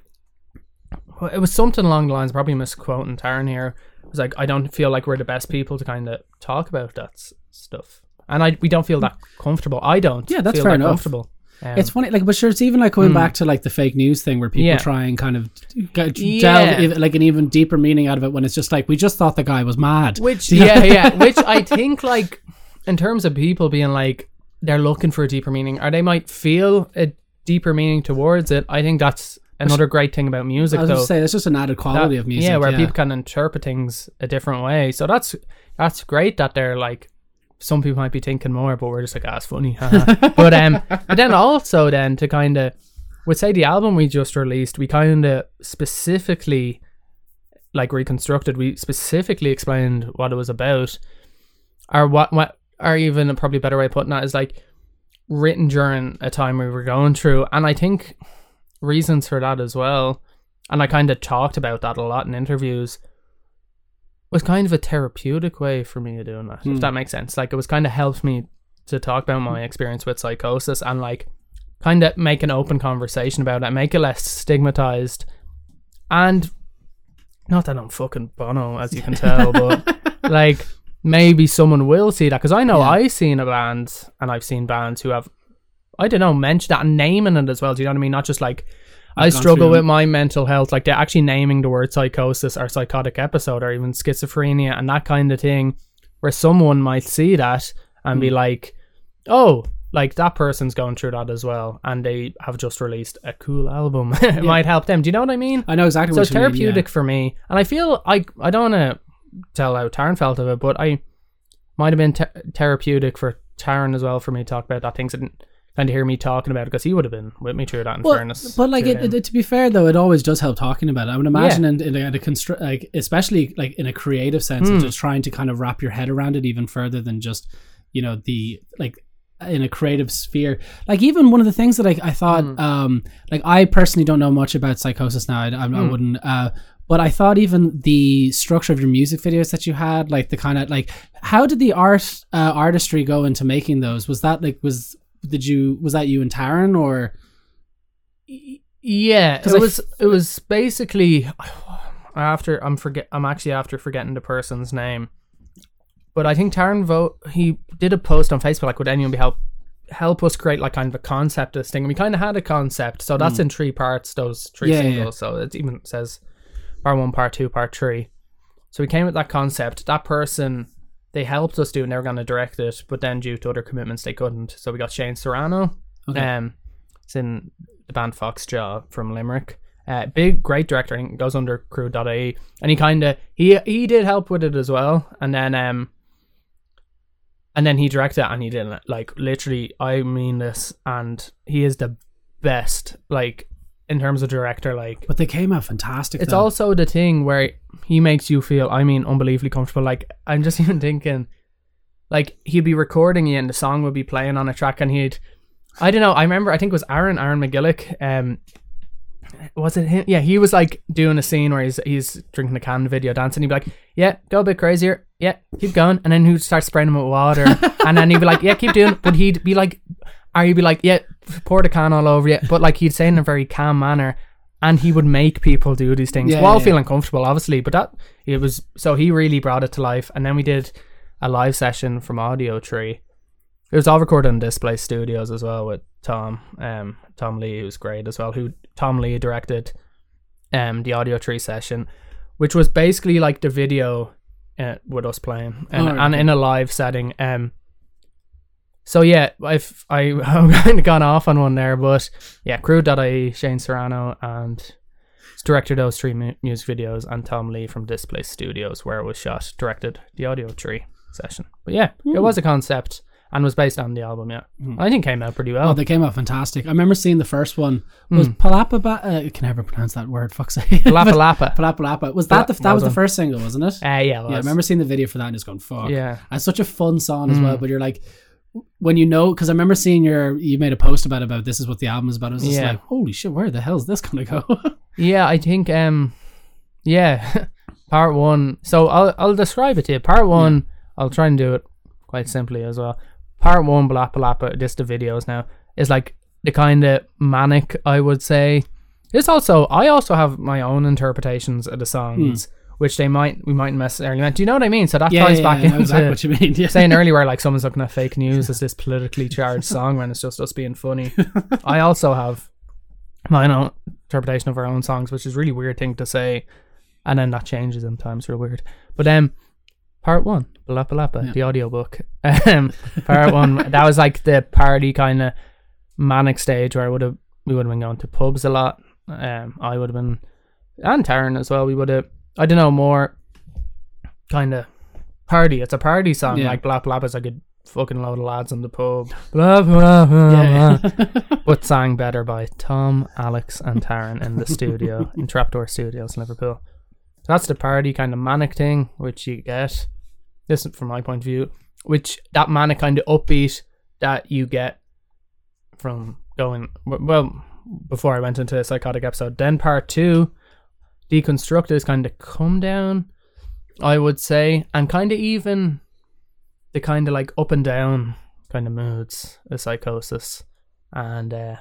It was something along the lines, probably misquoting Taran here. It was like, "I don't feel like we're the best people to kind of talk about that s- stuff." And I we don't feel that comfortable. I don't. Yeah, that's feel fair that enough. Comfortable. Um, It's funny, like, but sure, it's even like going back to like the fake news thing where people. Yeah. try and kind of get, Yeah. delve ev- like an even deeper meaning out of it when it's just like we just thought the guy was mad. Which [LAUGHS] yeah, yeah. Which I think like in terms of people being like they're looking for a deeper meaning, or they might feel a deeper meaning towards it. I think that's another great thing about music, I was though. going say that's just an added quality That- of music. Yeah, where people can interpret things a different way. So that's that's great that they're like some people might be thinking more, but we're just like, ah, it's funny. [LAUGHS] but um, but then also then to kind of, would say the album we just released, we kind of specifically, like reconstructed, we specifically explained what it was about, or what what, or even a probably better way of putting that is like written during a time we were going through, and I think reasons for that as well, and I kind of talked about that a lot in interviews was kind of a therapeutic way for me of doing that, Hmm. if that makes sense. Like it was kind of helped me to talk about my experience with psychosis and like kind of make an open conversation about it, make it less stigmatized, and not that I'm fucking Bono, as you can [LAUGHS] tell, but like maybe someone will see that because I know Yeah. I've seen a band and I've seen bands who have, I don't know, mention that and naming it as well. Do you know what I mean? Not just like. I Like struggle with my mental health, like they're actually naming the word psychosis or psychotic episode or even schizophrenia and that kind of thing, where someone might see that and Hmm. be like, oh, like that person's going through that as well, and they have just released a cool album. [LAUGHS] it might help them. Do you know what I mean? I know exactly so it's you mean, therapeutic for me, and I feel I I don't want to tell how Taran felt of it, but I might have been te- therapeutic for Taran as well for me to talk about that things and kind of hear me talking about it because he would have been with me through that. In Well, fairness, but like to it, it, to be fair though, it always does help talking about it. I would imagine in, in a, a constru- like especially like in a creative sense, of just trying to kind of wrap your head around it even further than just you know the like in a creative sphere. Like even one of the things that I, I thought, Hmm. um, like I personally don't know much about psychosis now. I, I, I Hmm. wouldn't. Uh, but I thought even the structure of your music videos that you had, like the kind of like, how did the art uh, artistry go into making those? Was that like was did you was that you and Taran or Yeah, it I was it was basically after I'm forget I'm actually after forgetting the person's name, but I think Taran vote he did a post on Facebook like would anyone be help help us create like kind of a concept of this thing. And we kind of had a concept, so that's hmm. in three parts. Those three. Yeah, yeah, singles, so it even says part one, part two, part three. So we came with that concept. That person they helped us do, and they were going to direct it, but then due to other commitments, they couldn't. So we got Shane Serrano. Okay. Um, it's in the band Foxjaw from Limerick. Uh, big, great director. I think it goes under crew.ie. And he kind of, he he did help with it as well. And then, um, and then he directed it and he didn't Like, literally, I mean this. And he is the best, like, in terms of director. Like, But they came out fantastic. it's though. also the thing where he makes you feel, I mean, unbelievably comfortable. Like, I'm just [LAUGHS] even thinking, like, he'd be recording you and the song would be playing on a track and he'd, I don't know, I remember, I think it was Aaron, Aaron McGillick, um, was it him? Yeah, he was like doing a scene where he's he's drinking a can video dancing. He'd be like, "Yeah, go a bit crazier. Yeah, keep going." And then he'd start spraying him with water, [LAUGHS] and then he'd be like, "Yeah, keep doing." But he'd be like, or he'd be like, "Yeah, pour the can all over you." But like he'd say in a very calm manner, and he would make people do these things Yeah, while yeah. feeling comfortable, obviously. But that it was so he really brought it to life. And then we did a live session from Audio Tree. It was all recorded in Display Studios as well with Tom, um, Tom Lee, who's great as well. Who Tom Lee directed, um, the Audio Tree session, which was basically like the video, uh, with us playing and, Oh, right, and in a live setting. Um, so yeah, I've I [LAUGHS] I'm kind of gone off on one there, but yeah, Crew.ie, Shane Serrano, and it's directed those three mu- music videos, and Tom Lee from Display Studios, where it was shot, directed the Audio Tree session. But yeah, it was a concept and was based on the album. Yeah, I think it came out pretty well. Oh, they came out fantastic. I remember seeing the first one. Was Hmm. Palapa? Uh, I can never pronounce that word. Fuck's sake. Lapa Lapa. Palapa. Was that the, that Well was the first single, wasn't it? Uh, yeah, it yeah, I remember seeing the video for that and just going fuck. Yeah. Hmm. and such a fun song as well. But you're like, when you know, because I remember seeing your you made a post about about this is what the album is about. I was just Yeah. like, holy shit, where the hell is this gonna go? [LAUGHS] Yeah, I think um yeah. [LAUGHS] part one. So I'll I'll describe it to you. Part one, I'll try and do it quite simply as well. Part one, Blappa Lappa, just the videos now, is like the kind of manic, I would say. It's also I also have my own interpretations of the songs, which they might we mightn't necessarily meant. Do you know what I mean? So that ties back I know into exactly what you mean. [LAUGHS] Yeah. saying earlier where like someone's looking at fake news as this politically charged song when it's just us being funny. [LAUGHS] I also have my own interpretation of our own songs, which is a really weird thing to say, and then that changes sometimes, real weird. But um, part one, Balapa Lapa, Yeah. the audiobook. Um, part one, [LAUGHS] that was like the party kind of manic stage where I would have we would have been going to pubs a lot. Um, I would have been, and Taran as well. We would have, I don't know, more kind of party. It's a party song. Yeah. Like Blap Blap is like a fucking load of lads in the pub. [LAUGHS] Blah, blah, blah, Yeah. blah. [LAUGHS] but sang better by Tom, Alex, and Taran in the studio, in [LAUGHS] Trapdoor Studios, Liverpool. So that's the party kind of manic thing, which you get. This is from my point of view, which that manic kind of upbeat that you get from going, well, before I went into a psychotic episode. Then part two, deconstruct is kind of come down, I would say, and kind of even the kind of like up and down kind of moods of psychosis, and uh,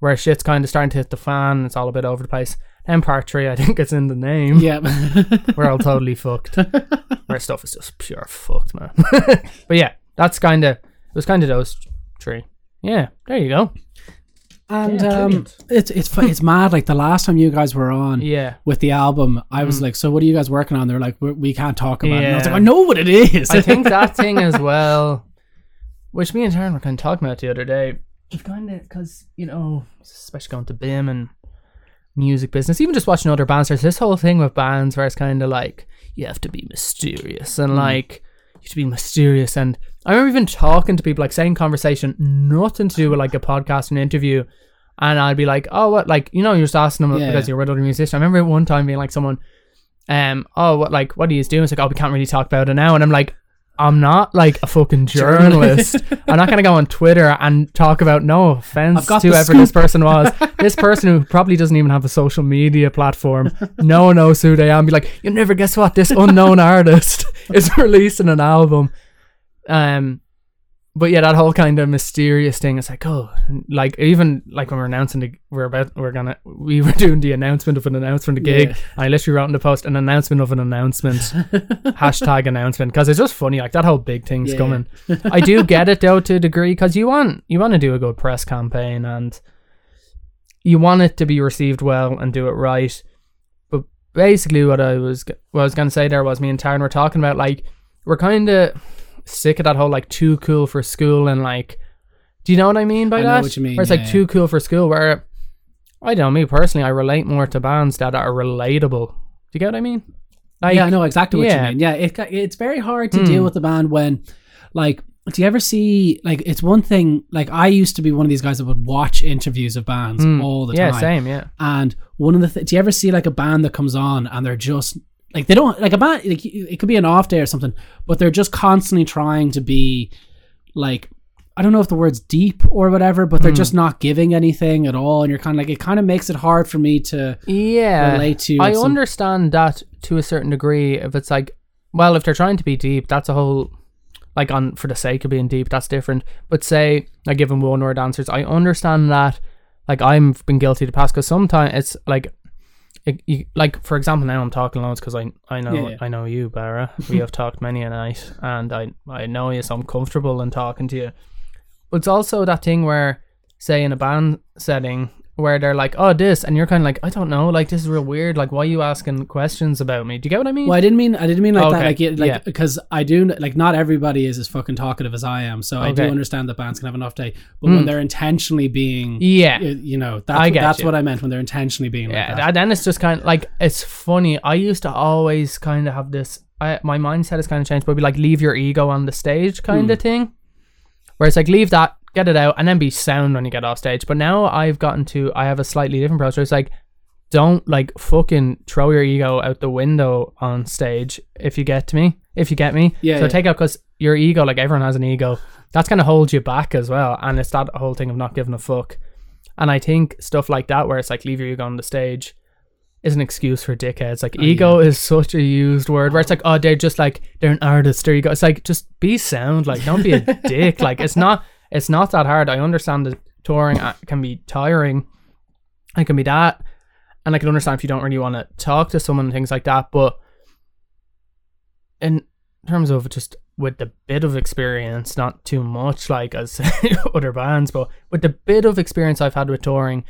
where shit's kind of starting to hit the fan. It's all a bit over the place. And part three, I [LAUGHS] think it's in the name. yeah. [LAUGHS] We're all totally fucked. Our stuff is just pure fucked, man. [LAUGHS] but yeah, that's kind of it was kind of those three. Yeah, there you go. And Yeah, um, it's it's it's mad. Like the last time you guys were on Yeah. with the album, I was Mm. like, "So what are you guys working on?" They're like, "We, we can't talk about it." And I was like, "I know what it is." I think that [LAUGHS] thing as well, which me and Taran were kind of talking about the other day, it's kind of because you know, especially going to BIMM and music business, even just watching other bands. There's this whole thing with bands where it's kind of like you have to be mysterious and like you have to be mysterious. And I remember even talking to people, like saying conversation, nothing to do with like a podcast and interview. And I'd be like, oh, what, like, you know, you're just asking them Yeah. because you're with other musicians. I remember one time being like, someone, um, oh, what, like, what are you doing? It's like, oh, we can't really talk about it now. And I'm like, I'm not like a fucking journalist. I'm not gonna go on Twitter and talk about no offense to whoever this person was. this person who probably doesn't even have a social media platform. No one knows who they are. And be like, you never guess what? This unknown [LAUGHS] artist is releasing an album. Um, but yeah, that whole kind of mysterious thing. It's like, oh, like even like when we're announcing the, we're about, we're gonna, we were [LAUGHS] doing the announcement of an announcement, a gig. Yeah. I literally wrote in the post an announcement of an announcement, [LAUGHS] hashtag announcement, because it's just funny. Like that whole big thing's Yeah. coming. [LAUGHS] I do get it though to a degree because you want you want to do a good press campaign and you want it to be received well and do it right. But basically, what I was what I was gonna say there was me and Taran were talking about like we're kind of sick of that whole like too cool for school and like do you know what I mean by I know that? what you mean, Where it's yeah, like yeah. too cool for school. Where I don't know me personally, I relate more to bands that are relatable. Do you get what I mean? Like, yeah, I know exactly what yeah. you mean. Yeah, it, it's very hard to Hmm. deal with the band when, like, do you ever see like it's one thing like I used to be one of these guys that would watch interviews of bands Mm. all the yeah, time. same, yeah. And one of the th- do you ever see like a band that comes on and they're just like they don't like a band like it could be an off day or something, but they're just constantly trying to be like I don't know if the word's deep or whatever, but they're Mm. just not giving anything at all, and you're kind of like it kind of makes it hard for me to Yeah, relate to. I some- understand that to a certain degree. If it's like, well, if they're trying to be deep, that's a whole like on for the sake of being deep, that's different. But say I give them one word answers, I understand that. Like I've been guilty to past because sometimes it's like. It, you, like for example, now I'm talking loads because I I know Yeah, yeah. I know you, Barra. We have [LAUGHS] talked many a night, and I I know you, so I'm comfortable in talking to you. But it's also that thing where, say, in a band setting, where they're like, "Oh, this," and you're kind of like, "I don't know, like this is real weird. Like, why are you asking questions about me?" Do you get what I mean? Well, I didn't mean I didn't mean like that. Okay, Like, it, like yeah. because I do like not everybody is as fucking talkative as I am. So I do understand that bands can have an off day, but when Mm. they're intentionally being, yeah, you know, that's I get that's you. what I meant when they're intentionally being yeah. like that. and then it's just kind of like it's funny. I used to always kind of have this. I my mindset has kind of changed, but be like leave your ego on the stage kind Hmm. of thing. Where it's like leave that, get it out, and then be sound when you get off stage. But now I've gotten to I have a slightly different approach. Where it's like don't like fucking throw your ego out the window on stage if you get to me if you get me. Yeah, so yeah. take out because your ego like everyone has an ego. That's gonna hold you back as well. And it's that whole thing of not giving a fuck. And i think stuff like that where it's like leave your ego on the stage is an excuse for dickheads. Like oh, ego is such a used word where it's like oh they're just like they're an artist. There you go it's like just be sound. Like don't be a [LAUGHS] dick. Like it's not it's not that hard i understand that touring uh, can be tiring it can be that and I can understand if you don't really want to talk to someone and things like that. But in terms of just with the bit of experience, not too much like as [LAUGHS] other bands, but with the bit of experience I've had with touring,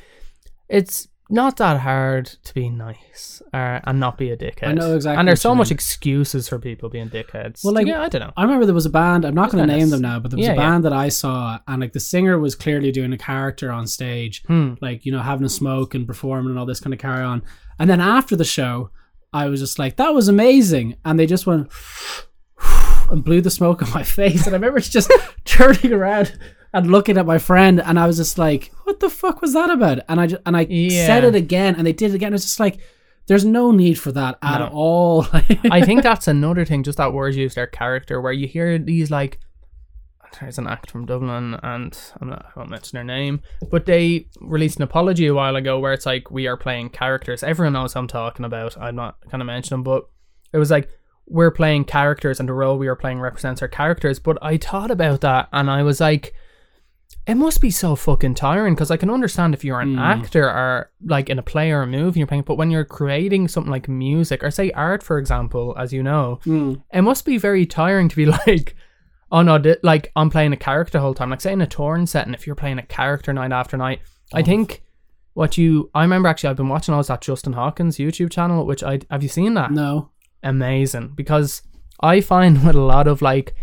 it's not that hard to be nice uh, and not be a dickhead. I know exactly And there's so much mean. excuses for people being dickheads. Well, like- yeah, I don't know. I remember there was a band. I'm not going to name them now, but there was Yeah, a yeah. band that I saw, and like the singer was clearly doing a character on stage, Hmm. like you know having a smoke and performing and all this kind of carry on. And then after the show, I was just like, "That was amazing," and they just went. [SIGHS] and blew the smoke [LAUGHS] on my face. And I remember just [LAUGHS] turning around and looking at my friend, and I was just like, "What the fuck was that about?" And I just, and I Yeah. said it again, and they did it again. It's just like, there's no need for that at No. all. [LAUGHS] I think that's another thing, just that word used, their character, where you hear these like. There's an act from Dublin, and I'm not, I won't mention their name, but they released an apology a while ago where it's like we are playing characters. Everyone knows who I'm talking about. I'm not going to mention them, but it was like we're playing characters, and the role we are playing represents our characters. But I thought about that, and I was like, it must be so fucking tiring because I can understand if you're an hmm. actor or like in a play or a movie you're playing, but when you're creating something like music or say art, for example, as you know, hmm. it must be very tiring to be [LAUGHS] like, oh no, thi- like I'm playing a character the whole time. Like say in a torn setting, if you're playing a character night after night, I oh. think what you I remember actually I've been watching all that Justin Hawkins YouTube channel, which I have you seen that? no. amazing because I find [LAUGHS] with a lot of like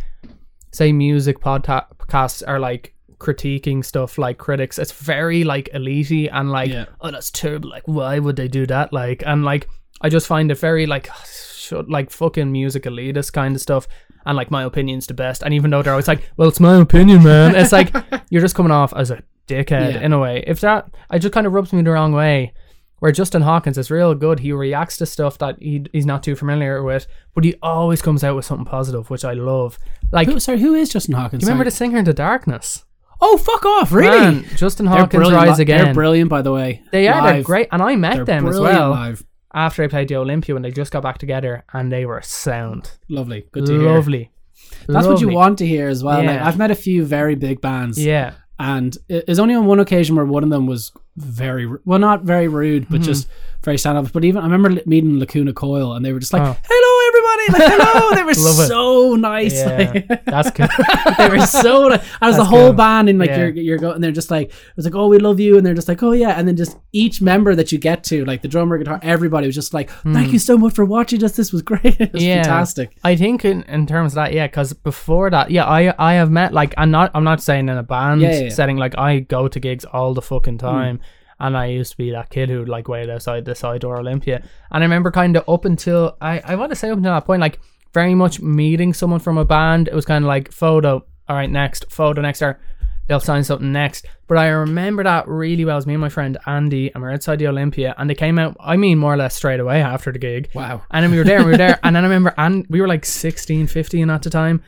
say music podcasts are like critiquing stuff like critics it's very like elitey and like Yeah. oh that's terrible like why would they do that like and like I just find it very like [SIGHS] like fucking music elitist kind of stuff and like my opinion's the best and even though they're always like well it's my opinion man it's like [LAUGHS] you're just coming off as a dickhead Yeah. in a way if that I just kind of rubs me the wrong way where Justin Hawkins is real good. He reacts to stuff that he, he's not too familiar with, but he always comes out with something positive, which I love. Like, Who, sorry, who is Justin Hawkins? you remember Sorry. the singer in the darkness? Oh, fuck off! Really? Man, Justin Hawkins rise li- They're brilliant, by the way. They are. They're great, and I met They're them as well Live. after I played the Olympia when they just got back together, and they were sound, Lovely. Good to hear. lovely. That's what you want to hear as well. Like, I've met a few very big bands. Yeah, and it- it's only on one occasion where one of them was very well not very rude Mm-hmm. but just very stand up but even i remember meeting lacuna coil and they were just like Oh. hello like hello [LAUGHS] they were so nice yeah, like, [LAUGHS] that's good. [LAUGHS] they were so nice. I was the whole cool. band and like Yeah. you're you're going and they're just like it was like oh we love you and they're just like oh yeah and then just each member that you get to like the drummer guitar everybody was just like thank you so much for watching us this was great it was Hmm. Yeah. fantastic I think in, in terms of that, yeah, because before that, yeah, I I have met like I'm not I'm not saying in a band Yeah, setting like I go to gigs all the fucking time, and I used to be that kid who'd like wait outside the side door Olympia, and I remember kind of up until I I want to say up until that point, like very much meeting someone from a band. It was kind of like photo, all right, next photo next, or they'll sign something next. But I remember that really well. It was me and my friend Andy, and we are outside the Olympia, and they came out. I mean, more or less straight away after the gig. wow And then we were there, and we were there, [LAUGHS] and then I remember, and we were like 16, 15 at the time.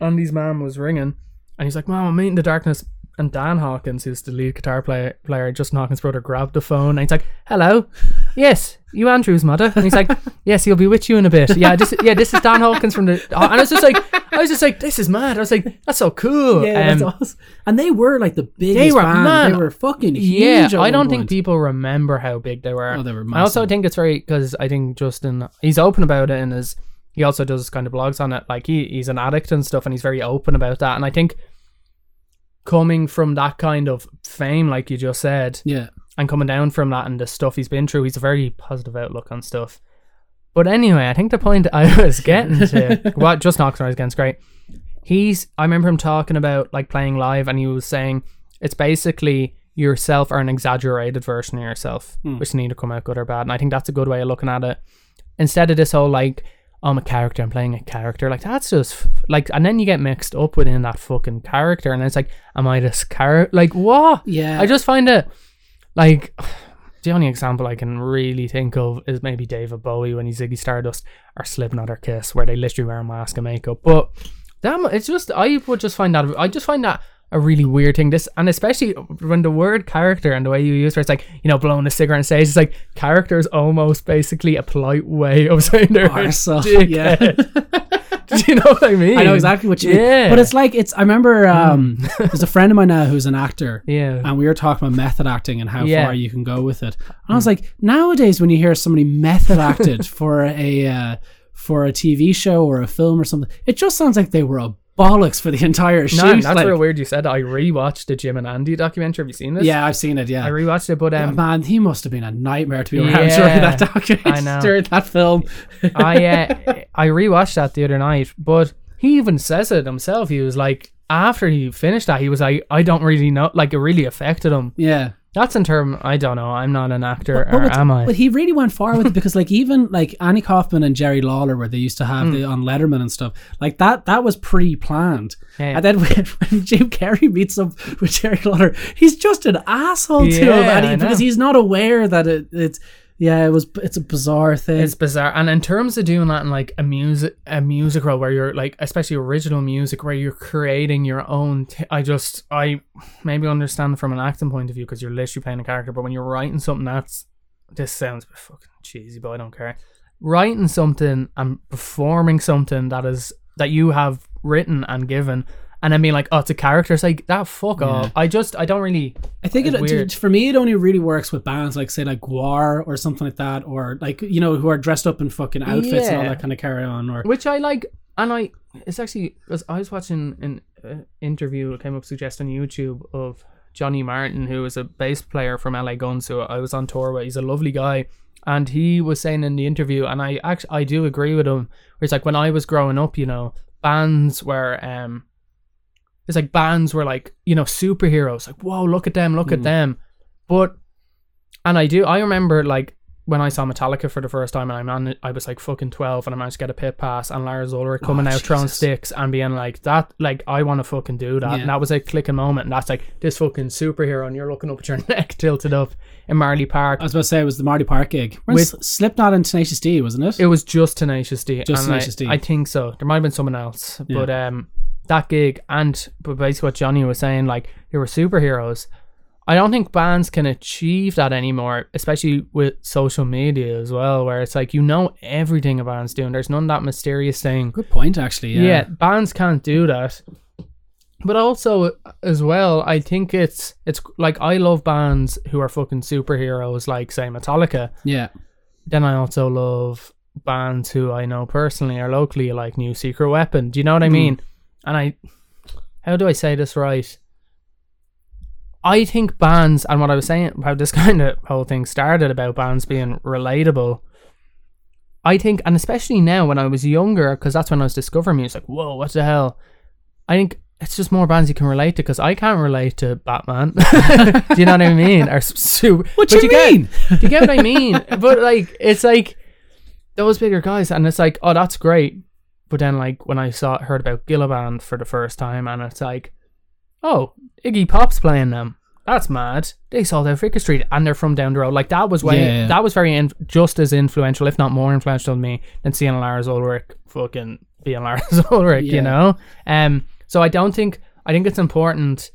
Andy's mom was ringing, and he's like, "Mom, I'm meeting the darkness." And Dan Hawkins, who's the lead guitar player, player, Justin Hawkins' brother, grabbed the phone, and he's like, "Hello, yes, you Andrew's mother." And he's like, [LAUGHS] "Yes, he'll be with you in a bit." Yeah, this, yeah, this is Dan Hawkins from the. And I was just like, I was just like, "This is mad." I was like, "That's so cool." yeah Um, that's awesome and they were like the biggest they were band. man. they were fucking huge Yeah, I don't think point. people remember how big they were. Oh, they were I also think it's very because I think Justin he's open about it and is he also does kind of blogs on it. Like he he's an addict and stuff, and he's very open about that. And I think coming from that kind of fame, like you just said, yeah and coming down from that and the stuff he's been through, he's a very positive outlook on stuff. But anyway, I think the point [LAUGHS] I was getting to [LAUGHS] what just knocks rise against great. He's I remember him talking about like playing live and he was saying it's basically yourself or an exaggerated version of yourself, hmm. which need to come out good or bad. And I think that's a good way of looking at it. Instead of this whole like I'm a character, I'm playing a character, like that's just like and then you get mixed up within that fucking character and it's like, Am I this character like what? yeah I just find it like [SIGHS] the only example I can really think of is maybe David Bowie when he's Ziggy Stardust or Slipknot or Kiss, where they literally wear a mask and makeup. But damn, it's just I would just find that I just find that a really weird thing. This and especially when the word character and the way you use it, it's like you know blowing a cigarette on stage. It's like character is almost basically a polite way of saying they're [LAUGHS] yeah. [LAUGHS] Do you know what I mean? I know exactly what you mean. Yeah. But it's like it's. I remember um, [LAUGHS] there's a friend of mine now who's an actor, yeah. and we were talking about method acting and how Yeah. far you can go with it. And I was like, nowadays when you hear somebody method acted for a uh, for a TV show or a film or something, it just sounds like they were a bollocks for the entire shoot. No, that's [LAUGHS] like- real weird. You said that. I rewatched the Jim and Andy documentary. Have you seen this? Yeah, I've seen it. Yeah. I rewatched it, but Yeah, um, Man, he must have been a nightmare to be around Yeah, during that documentary, I know. [LAUGHS] during that film. [LAUGHS] I uh, I rewatched that the other night, but he even says it himself. He was like, after he finished that, he was like, I don't really know, like it really affected him. yeah, That's in term. I don't know. I'm not an actor, But or am I? But he really went far with it because, like, even like Andy Kaufman and Jerry Lawler, where they used to have Hmm. the on Letterman and stuff, like that, that was pre-planned. Yeah. And then [LAUGHS] when, when Jim Carrey meets up with Jerry Lawler, he's just an asshole to him, he, because he's not aware that it, it's yeah, it was it's a bizarre thing. It's bizarre, and in terms of doing that in like a music a music role where you're like, especially original music where you're creating your own. T- I just I maybe understand from an acting point of view because you're literally playing a character, but when you're writing something that's this sounds fucking cheesy, but I don't care. Writing something and performing something that is that you have written and given, and then being like, oh, it's a character. It's like that. Fuck off. I just I don't really. I think it weird. for me it only really works with bands like say like Gwar or something like that, or like you know who are dressed up in fucking outfits and all that kind of carry on. Or which I like, and I it's actually I was watching an uh, interview that came up suggest on YouTube of Johnny Martin, who is a bass player from LA Guns, who I was on tour with. He's a lovely guy, and he was saying in the interview, and I actually I do agree with him. Where it's like when I was growing up, you know, bands were um, it's like bands were like you know superheroes, like whoa, look at them, look at Mm. them, but and I do I remember like when I saw Metallica for the first time, and I man, I was like fucking twelve, and I managed to get a pit pass, and Lars Ulrich coming Oh, out throwing sticks and being like that, like I want to fucking do that, Yeah. and that was a clicking moment, and that's like this fucking superhero, and you're looking up at your [LAUGHS] neck tilted up in Marlay Park. I was about to say it was the marlay Park gig with With- Slipknot and Tenacious D, wasn't it? It was just Tenacious D. Just Tenacious D. I think so. There might have been someone else, Yeah. but um, that gig and but basically what Johnny was saying, like they were superheroes. I don't think bands can achieve that anymore, especially with social media as well, where it's like you know everything a band's doing. There's none of that mysterious thing. Good point, actually. Yeah. Yeah. bands can't do that. But also as well, I think it's it's like I love bands who are fucking superheroes, like say Metallica Yeah. then I also love bands who I know personally or locally, like New Secret Weapon. Do you know what I hmm. mean? And I, how do I say this right? I think bands, and what I was saying, how this [LAUGHS] kind of whole thing started about bands being relatable. I think, and especially now when I was younger, because that's when I was discovering music. Whoa, what the hell? I think it's just more bands you can relate to because I can't relate to Batman. [LAUGHS] do you know what I mean? Or [LAUGHS] super. What but you get- mean? do you get what I mean? But like, it's like those bigger guys, and it's like, oh, that's great. But then, like, when I saw heard about Gilla Band for the first time, and it's like, oh, Iggy Pop's playing them. That's mad. They sold out Vicar Street, and they're from down the road. Like that was way Yeah. that was very in, just as influential, if not more influential than me, than seeing Lars Ulrich fucking being Lars [LAUGHS] Ulrich. Yeah. You know. Um. So I don't think I think it's important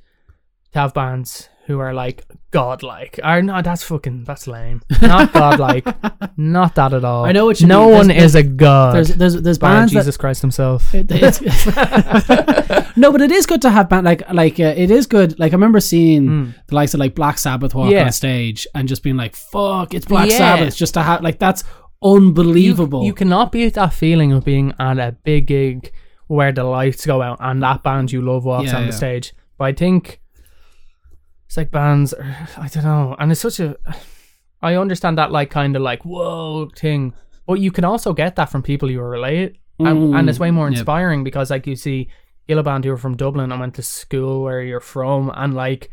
to have bands who are like godlike. Or no, that's fucking that's lame. Not godlike. [LAUGHS] Not that at all. I know what you no mean. one There's- is a god. There's there's there's bands that Jesus Christ himself. It- [LAUGHS] [LAUGHS] no, but it is good to have band like like uh, it is good. Like I remember seeing the likes of like Black Sabbath walk. Yeah. on stage and just being like, "Fuck, it's Black Yeah. Sabbath!" Just to have like that's unbelievable. you cannot beat that feeling of being at a big gig where the lights go out and that band you love walks Yeah, on the stage. But I think it's like bands. I don't know, and it's such a. I understand that like kind of like whoa thing, but you can also get that from people you are related, and, and it's way more Mm, inspiring because like you see Gilla Band who are from Dublin and went to school where you're from, and like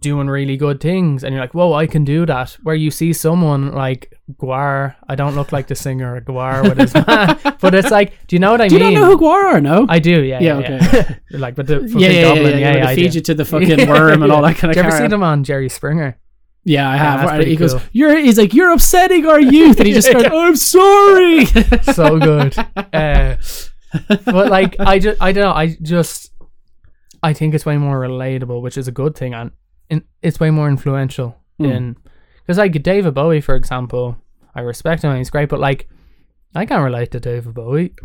doing really good things and you're like whoa i can do that where you see someone like gwar i don't look like the singer gwar with his man but it's like do you know what i mean? Do you not know who Gwar are? No. i do yeah Yeah, yeah, yeah. [LAUGHS] like but the [LAUGHS] fucking yeah, yeah, yeah, goblin yeah, yeah, yeah, I feed you to the [LAUGHS] fucking worm and all that kind of. You ever carry see on. them on jerry springer Yeah, I have. pretty he goes, cool. "You're." He's like, "You're upsetting our youth," and he just goes, "I'm sorry." so good uh, but like i just i don't know i just i think it's way more relatable which is a good thing and in, it's way more influential hmm. in because like david bowie for example i respect him and he's great but like i can't relate to david bowie [LAUGHS]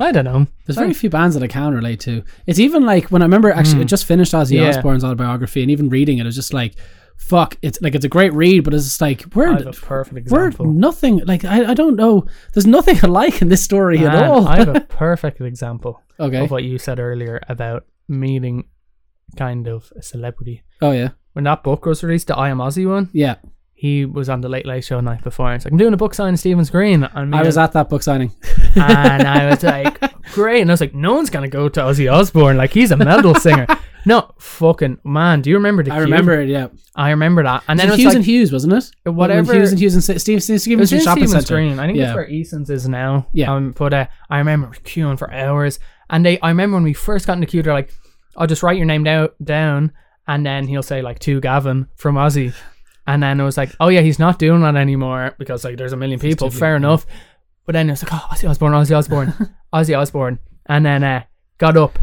i don't know There's very few bands that I can relate to. It's even like when I remember actually hmm. I just finished Ozzy. Yeah. Osbourne's autobiography, and even reading it, it was just like, "Fuck!" It's like it's a great read, but it's just like i we're have a perfect we're nothing. Like I, I don't know. There's nothing [LAUGHS] alike in this story at all. i have a [LAUGHS] perfect example okay. of what you said earlier about meeting kind of a celebrity Oh yeah. when that book was released the i am ozzy one Yeah. he was on the Late Late Show night before. And it's like, I'm doing a book signing Stephen's Green. And, I was and, at that book signing. [LAUGHS] and I was like, great. And I was like, no one's gonna go to Ozzy Osbourne. Like he's a metal [LAUGHS] singer. No, fucking man. Do you remember the? I queue? remember it. Yeah. I remember that. And then it was Hughes like, and Hughes, wasn't it? whatever- When Hughes and Hughes and Steve Steve It Stevens was Shopping Center. Green. I think Yeah. that's where Eason's is now. Yeah. Um, but uh, I remember queuing for hours. And they, I remember when we first got in the queue, they're like, "I'll just write your name down, down," and then he'll say like to Gavin from Ozzy, and then it was like, "Oh yeah, he's not doing that anymore because like there's a million people." Fair enough. But then it was like, "Oh, Ozzy Osbourne, Ozzy Osbourne, Ozzy [LAUGHS] Osbourne," and then uh, got up,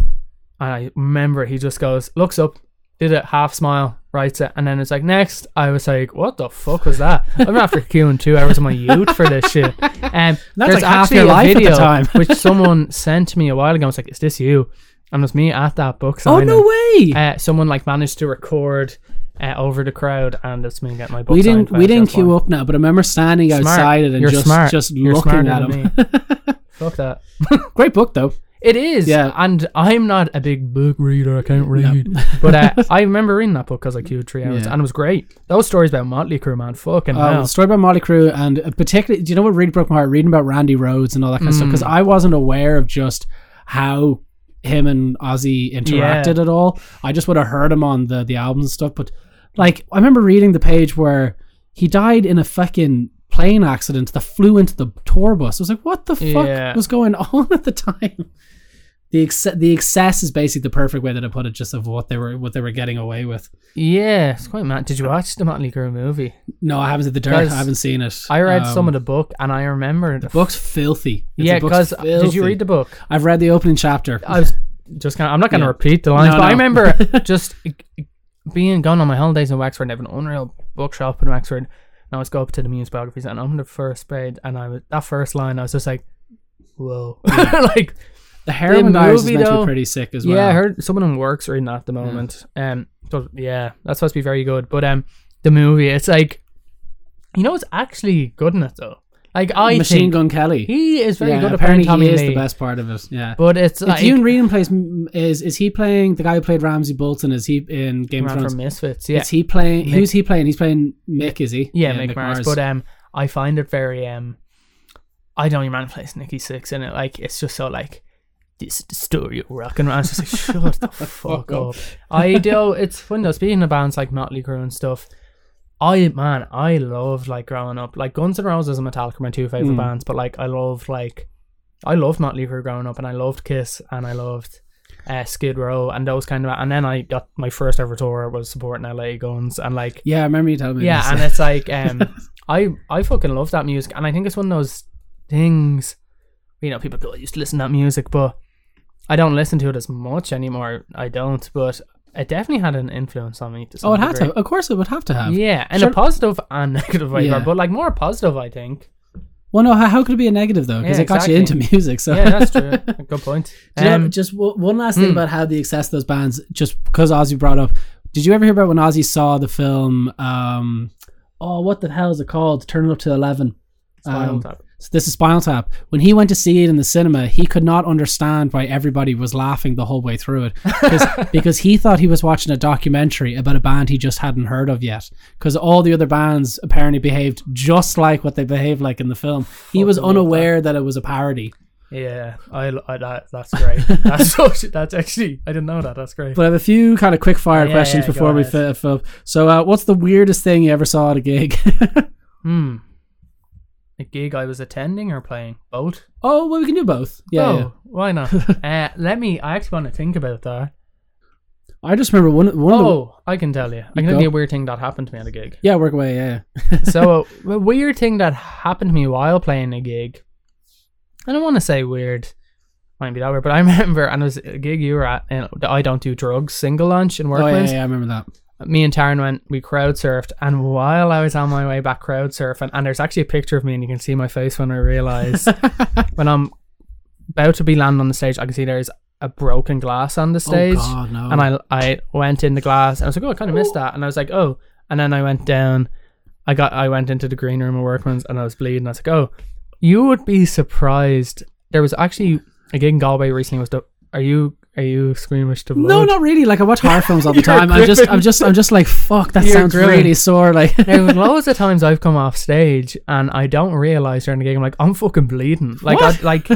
and I remember he just goes, looks up, did it, half smile, writes it, and then it's like next. I was like, "What the fuck was that?" I'm after [LAUGHS] queuing two hours of my youth for this shit. [LAUGHS] Um, That's there's like actually a life at the video time. which someone sent to me a while ago. I was like, "Is this you?" And it was me at that book signing. Oh no way! Uh, someone like managed to record uh, over the crowd, and it's me getting my book. we didn't we didn't queue up now, but I remember standing Smart. outside it and You're just smart. just You're looking at him. me. [LAUGHS] Fuck that. [LAUGHS] Great book though. It is. Yeah. And I'm not a big book reader. I can't read. [LAUGHS] but uh, I remember reading that book because I queued three hours, Yeah. and it was great. Those stories about Motley Crue, man, fucking Uh, hell. the story about Motley Crue and uh, particularly, do you know what really broke my heart? Reading about Randy Rhoads and all that kind of stuff Mm. because I wasn't aware of just how him and Ozzy interacted at all. I just would have heard him on the the albums and stuff, but like I remember reading the page where he died in a fucking plane accident that flew into the tour bus. I was like, what the fuck Yeah. was going [LAUGHS] on at the time? The ex- the excess is basically the perfect way that I put it, just of what they were what they were getting away with. Yeah, it's quite mad. Did you watch the Motley Crue movie? No, I haven't seen the dirt. I haven't seen it. I read Um, some of the book, and I remember the book's filthy. It's- Yeah, because did you read the book? I've read the opening chapter. I was just kind of. I'm not going to Yeah. repeat the lines, No, but I remember [LAUGHS] just being gone on my holidays in Wexford. and I have an unreal bookshop in Wexford. And I was go up to the muse biographies, and I'm on the first page, and I was that first line, I was just like, "Whoa!" [LAUGHS] like, the heroin the virus is movie, meant to though- be pretty sick as well. yeah, I heard someone in works reading that at the moment. Um, so yeah, that's supposed to be very good. But um, the movie, it's like, you know, it's actually good in it though. Like I Machine think Gun Kelly. he is very yeah, good at apparently Tommy he is Lee. the best part of it. Yeah. But it's like Iwan Rheon plays is is he playing the guy who played Ramsay Bolton? Is he in Game of Thrones? from Misfits. Yeah, Is he playing? Mick- Who's he playing? He's playing Mick. Is he? Yeah, Mick, Mars. But um, I find it very um, I don't your man plays Nikki Sixx in it. Like it's just so like this is the story of rock and roll. It's just like shut the [LAUGHS] fuck up. I do. It's fun though. Speaking of bands like Motley Crue and stuff, I man, I loved like growing up. Like Guns N' Roses and Metallica are my two favorite Mm. bands. But like I loved like I loved Motley Crue growing up, and I loved Kiss, and I loved. Uh, Skid Row and those kind of, and then I got my first ever tour was supporting LA Guns and like yeah, I remember you telling me. yeah, this. and it's like [LAUGHS] um, I I fucking love that music, and I think it's one of those things. You know, people go, "I used to listen to that music," but I don't listen to it as much anymore. I don't, but it definitely had an influence on me. To some oh, it had degree. to. Of course, it would have to have. Yeah, and Sure. a positive and [LAUGHS] negative way, Yeah. but like more positive, I think. Well, no. How, how could it be a negative though? Because Yeah, it got you into [LAUGHS] music. So Yeah, that's true. [LAUGHS] Good point. Do you know, Um, just w- one last thing hmm. about how the excess of those bands, just because Ozzy brought up. Did you ever hear about when Ozzy saw the film? Um, oh, what the hell is it called? Turn it up to eleven. Um. So this is Spinal Tap. When he went to see it in the cinema, he could not understand why everybody was laughing the whole way through it [LAUGHS] because, he thought he was watching a documentary about a band he just hadn't heard of yet. Because all the other bands apparently behaved just like what they behaved like in the film. He was unaware that. it was a parody. Yeah, I, I that that's great. [LAUGHS] That's so, that's actually I didn't know that. That's great. But I have a few kind of quick fire Yeah, questions yeah, before we So, uh, what's the weirdest thing you ever saw at a gig? [LAUGHS] Hmm. A gig I was attending or playing both. oh, well, we can do both. Yeah, oh, yeah. why not? [LAUGHS] uh, let me. I actually want to think about that. I just remember one. One of the Oh, I can tell you. I can tell you a weird thing that happened to me at a gig. yeah, work away. Yeah, [LAUGHS] so a weird thing that happened to me while playing a gig. I don't want to say weird. Might be that weird, but I [LAUGHS] remember, and it was a gig you were at, and the I Don't Do Drugs single launch in Oh, yeah, yeah, I remember that. Me and Taran went, we crowd surfed, and while I was on my way back crowd surfing, and there's actually a picture of me, and you can see my face when I realize [LAUGHS] when I'm about to be landing on the stage, I can see there's a broken glass on the oh, stage. Oh God, no. And I I went in the glass and I was like, oh, I kind of missed that. And I was like, oh. And then I went down. I got I went into the green room of Workman's and I was bleeding. I was like, oh, you would be surprised. There was actually a gig in Galway recently. Was the are you are you squeamish to blood? No, not really. Like I watch horror films all the [LAUGHS] time. I'm just. I'm just, I'm just like, fuck. That You're sounds really sore. Like, [LAUGHS] There was loads of [LAUGHS] times I've come off stage and I don't realize during the gig I'm like I'm fucking bleeding. Like I, like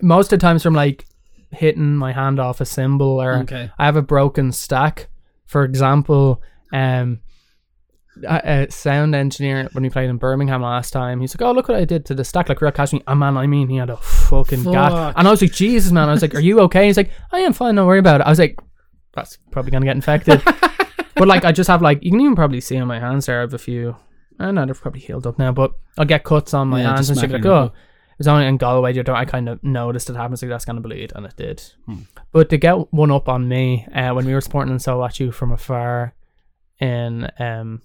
most of the times from like hitting my hand off a cymbal or Okay. I have a broken stack. For example, um, a, a sound engineer when we played in Birmingham last time, he's like, "Oh, look what I did to the stack!" Like real casually, oh man, I mean, he had a fucking Fuck. and I was like, "Jesus, man!" I was like, "Are you okay?" He's like, "I am fine. Don't worry about it." I was like, "That's probably gonna get infected," [LAUGHS] but like, I just have like, you can even probably see on my hands there, I have a few. I know they're probably healed up now, but I'll get cuts on my Yeah, hands and shit. Like, oh, it's only in Galway. You don't. I kind of noticed it happens. Like that's gonna bleed, and it did. Hmm. But to get one up on me, uh, when we were supporting and so watch you from afar, in um,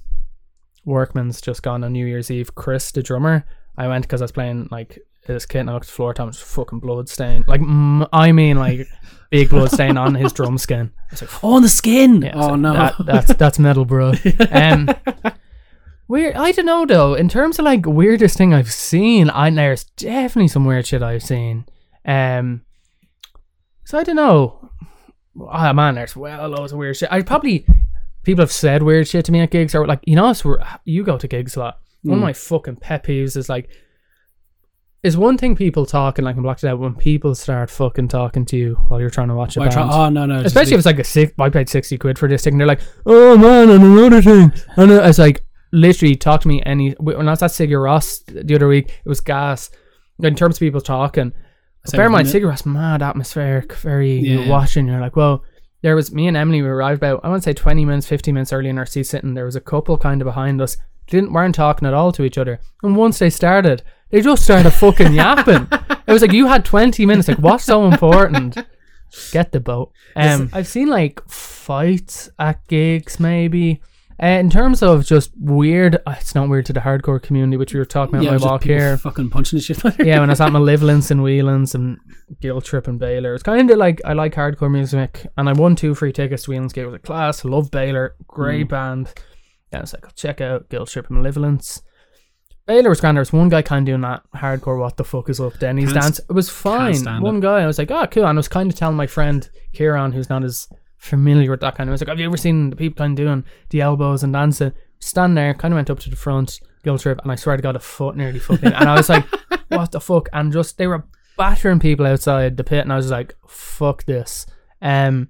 Workman's just gone on New Year's Eve. Chris, the drummer, I went because I was playing like this kid, and I looked at the floor. Tom was fucking blood stain. Like mm, I mean, like [LAUGHS] big blood stain on his drum skin. I was like, Oh, on the skin. yeah, oh like, no. that, [LAUGHS] that's that's metal, bro. [LAUGHS] Um, weird. I don't know though. In terms of like weirdest thing I've seen, I there's definitely some weird shit I've seen. Um, so I don't know. Ah man, there's well loads of weird shit. I probably people have said weird shit to me at gigs or like you know, so you go to gigs a lot. One of Mm. my fucking pet peeves is like. Is one thing people talk and I can block it out when people start fucking talking to you while you're trying to watch a band. try- oh no no. Especially if it's like a six, I paid sixty quid for this thing. And they're like, "Oh man, and another thing." And it's like, literally, talk to me any. When I was at Sigur Rós the other week, it was gas. In terms of people talking, Same bear in mind. Sigur Rós, mad atmospheric, very Yeah. you're watching. You're like, well, there was me and Emily. We arrived about I want to say twenty minutes, fifteen minutes early in our seat sitting. There was a couple kind of behind us. Didn't weren't talking at all to each other. And once they started, they just started fucking yapping. It was like you had twenty minutes. Like, what's so important? Get the boat. Um, I've seen like fights at gigs, maybe. Uh, in terms of just weird, uh, it's not weird to the hardcore community, which we were talking about yeah, my walk here. fucking punching the shit. yeah, when I was at Malevolence [LAUGHS] and Whelan's and Guilt Trip and Baylor, it's kind of like I like hardcore music, and I won two free tickets to Whelan's. It was a class, love Baylor, great Mm. band. Yeah, it's like I'll check out Guilt Trip and Malevolence. Baylor was grand. There was one guy kind of doing that hardcore. What the fuck is up? Denny's Can't dance. It was fine. One it. guy, I was like, oh, cool. And I was kind of telling my friend Kieran, who's not as familiar with that kind of. Like, have you ever seen the people kind of doing the elbows and dancing? Stand there, kind of went up to the front, guilt trip, and I swear to God, a foot nearly fucking. and I was like, [LAUGHS] what the fuck? And just they were battering people outside the pit, and I was like, fuck this. Um.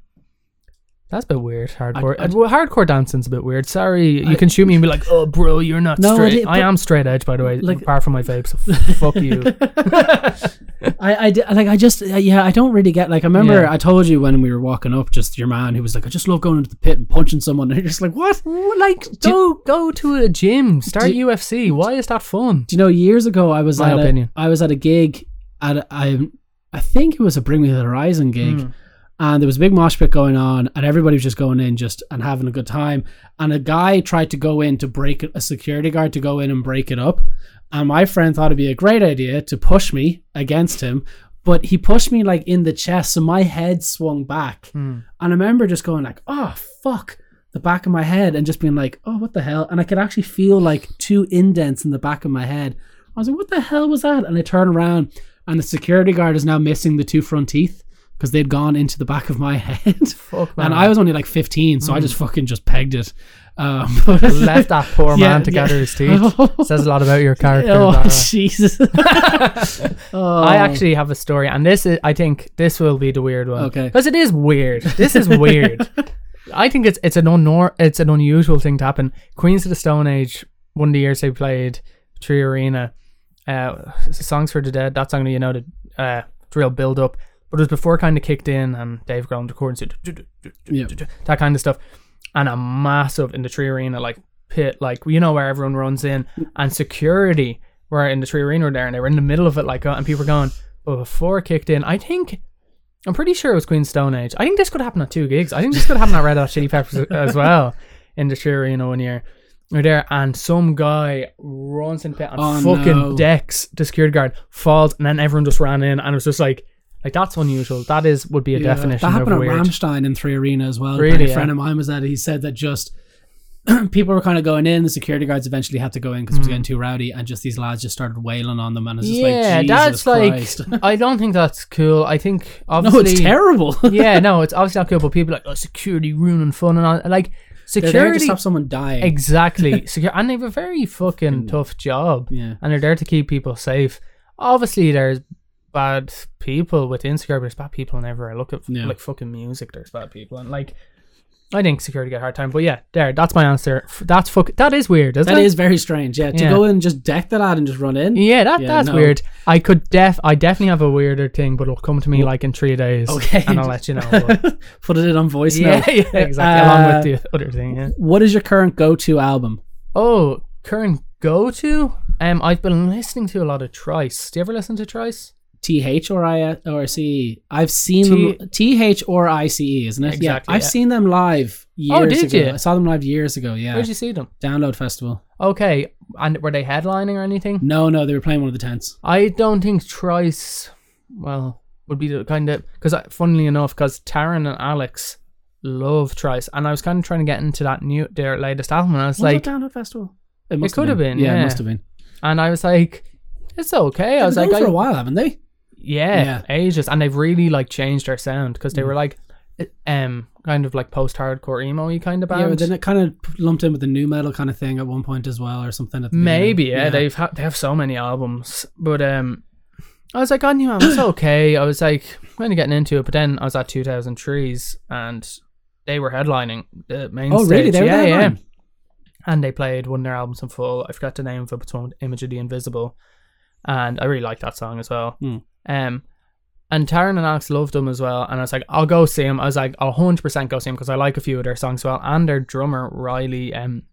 That's a bit weird. Hardcore, I- I- well, hardcore dancing's a bit weird. Sorry, you I- can shoot me and be like, "Oh, bro, you're not No, straight." I am straight edge, by the way. like- apart from my vape, so [LAUGHS] f- fuck you. [LAUGHS] I, I like I just uh, yeah I don't really get like I remember Yeah. I told you when we were walking up just your man who was like I just love going into the pit and punching someone and [LAUGHS] you're just like what like, go go to a gym, start do- UFC. Why is that fun? do you know years ago I was My at opinion. A, I was at a gig at a, I I think it was a Bring Me the Horizon gig Mm. And there was a big mosh pit going on and everybody was just going in just and having a good time. And a guy tried to go in to break it a security guard to go in and break it up. And my friend thought it'd be a great idea to push me against him but he pushed me like in the chest so my head swung back. Hmm. and I remember just going like oh fuck the back of my head and just being like oh what the hell? And I could actually feel like two indents in the back of my head. I was like what the hell was that? And I turn around and the security guard is now missing the two front teeth because they'd gone into the back of my [LAUGHS] head Fuck man. and I was only like 15 so I just fucking just pegged it um, [LAUGHS] left that poor Yeah, man to yeah. gather his teeth. [LAUGHS] Says a lot about your character. oh Lara. Jesus oh, I actually have a story, and this is, I think, this will be the weird one. Okay. because it is weird. This is weird. I think it's it's an unnor- it's an unusual thing to happen. Queens of the Stone Age, one of the years they played Three Arena, uh, songs for the dead. That song, you know, the uh, real build up, but it was before kind of kicked in, and Dave Grohl recorded Yeah. that kind of stuff, and a massive in the Three Arena like pit, like you know where everyone runs in, and security were in the Three Arena were there, and they were in the middle of it, like, uh, and people were going. But before it kicked in, I think I'm pretty sure it was Queen Stone Age. I think this could happen at two gigs. I think this could happen at Red Hot Chili Peppers as well in the Three Arena one year. We're there, and some guy runs in pit and Oh, fucking no. decks the security guard, falls, and then everyone just ran in, and it was just like, like that's unusual. That is would be a Yeah, definition that happened of at weird. Rammstein in Three Arena as well. Really, a yeah. friend of mine was that. He said that just [CLEARS THROAT] people were kind of going in. The security guards eventually had to go in because it was getting too rowdy, and just these lads just started wailing on them, and it's just Hmm. yeah, like that's Christ. like. [LAUGHS] I don't think that's cool. I think [LAUGHS] no, obviously. it's terrible. [LAUGHS] yeah, no, it's obviously not cool. But people are like, oh, security ruining fun and all. Like They're there to security. stop someone dying. Exactly. Secure, and they have a very fucking tough job. yeah. And they're there to keep people safe. Obviously, there's bad people with but there's bad people I look at Yeah. like fucking music. There's bad people, and like I think security get a hard time. But yeah, there, that's my answer. That's fuck. That is weird, isn't That it? is very strange. Yeah, to Yeah. go in and just deck the lad and just run in. Yeah, that Yeah, that's no. weird. I could def I definitely have a weirder thing, but it'll come to me like in three days. Okay. and I'll let you know. [LAUGHS] Put it in on voice yeah, [LAUGHS] yeah, exactly. Along Uh, with the other thing. Yeah. What is your current go-to album? Oh, current go to. Um, I've been listening to a lot of Thrice. Do you ever listen to Thrice? T H or I or C E? I've seen them T H or I C E, isn't it? Exactly, Yeah, I've yeah. seen them live oh, years Oh, did ago. you? I saw them live years ago. Yeah, Where'd you see them? Download Festival. Okay, and were they headlining or anything? No, no, they were playing one of the tents. I don't think Thrice, well, would be the kind of because funnily enough, because Taran and Alex love Thrice, and I was kind of trying to get into that new their latest album, and I was Was like, Download Festival? It could have been, Yeah, yeah. it must have been. and I was like, it's okay. I They've was been like, going for I, a while, haven't they? Yeah, Yeah. ages, and they've really like changed their sound because Mm. they were like, um, kind of like post-hardcore emo-y kind of band. Yeah, but then it kind of lumped in with the nu metal kind of thing at one point as well, or something. At the. Maybe, yeah, They've ha- they have so many albums, but um, I was like, on you, was [COUGHS] okay. I was like, kind of getting into it, but then I was at 2000 Trees and they were headlining the main Oh, stage. really? They were yeah, yeah. And they played one of their albums in full. I forgot the name of it, but it's one Image of the Invisible, and I really like that song as well. Hmm. Um. And Taran and Alex loved them as well, and I was like, I'll go see them. I was like, I'll hundred percent go see them because I like a few of their songs well. And their drummer Riley, um,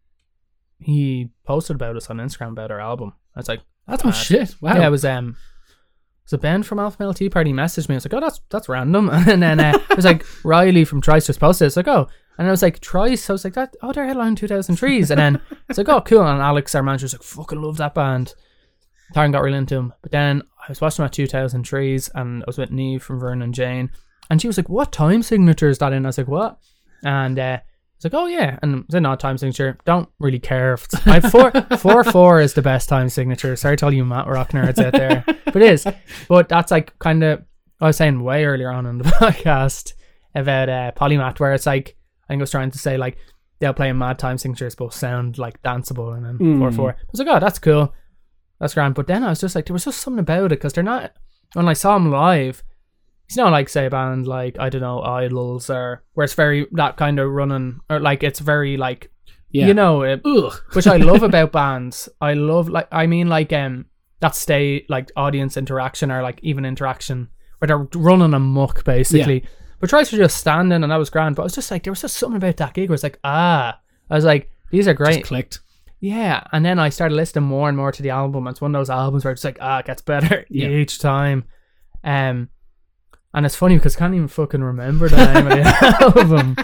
he posted about us on Instagram about our album. I was like, that's Oh shit! Wow. Yeah, it was um, it was a Ben from Alpha Male Tea Party messaged me. I was like, oh, that's that's random. [LAUGHS] And then uh, it was like [LAUGHS] Riley from Thrice just posted. it. It's like, oh, and I was like Thrice. I was like, that. Oh, they're headline two thousand trees. And then it's like, oh, cool. And Alex, our manager, was like, fucking love that band. Taran got really into him. But then I was watching at 2000 Trees and I was with Neve from Vernon Jane. And she was like, what time signature is that in? I was like, what? And uh, I was like, oh yeah. And it's an odd time signature. Don't really care if it's [LAUGHS] I four four four is the best time signature. Sorry to all you math rock nerds out there. [LAUGHS] But it is. But that's like kind of I was saying way earlier on in the [LAUGHS] podcast about uh, polymath where it's like I think I was trying to say like they'll play in mad time signatures but sound like danceable and then Mm. four four. I was like, oh, that's cool, that's grand. But then I was just like, there was just something about it because they're not. When I saw them live, it's not like say a band like I don't know IDLES or where it's very that kind of running or like it's very like yeah. you know it, which I love [LAUGHS] about bands. I love like I mean like um that stay like audience interaction or like even interaction where they're running amok basically. But Thrice were just standing and that was grand. But I was just like there was just something about that gig where it's like ah I was like these are Just great. clicked. Yeah, and then I started listening more and more to the album. It's one of those albums where it's like ah it gets better [LAUGHS] Yeah. each time. Um and it's funny because I can't even fucking remember the name of the [LAUGHS] album.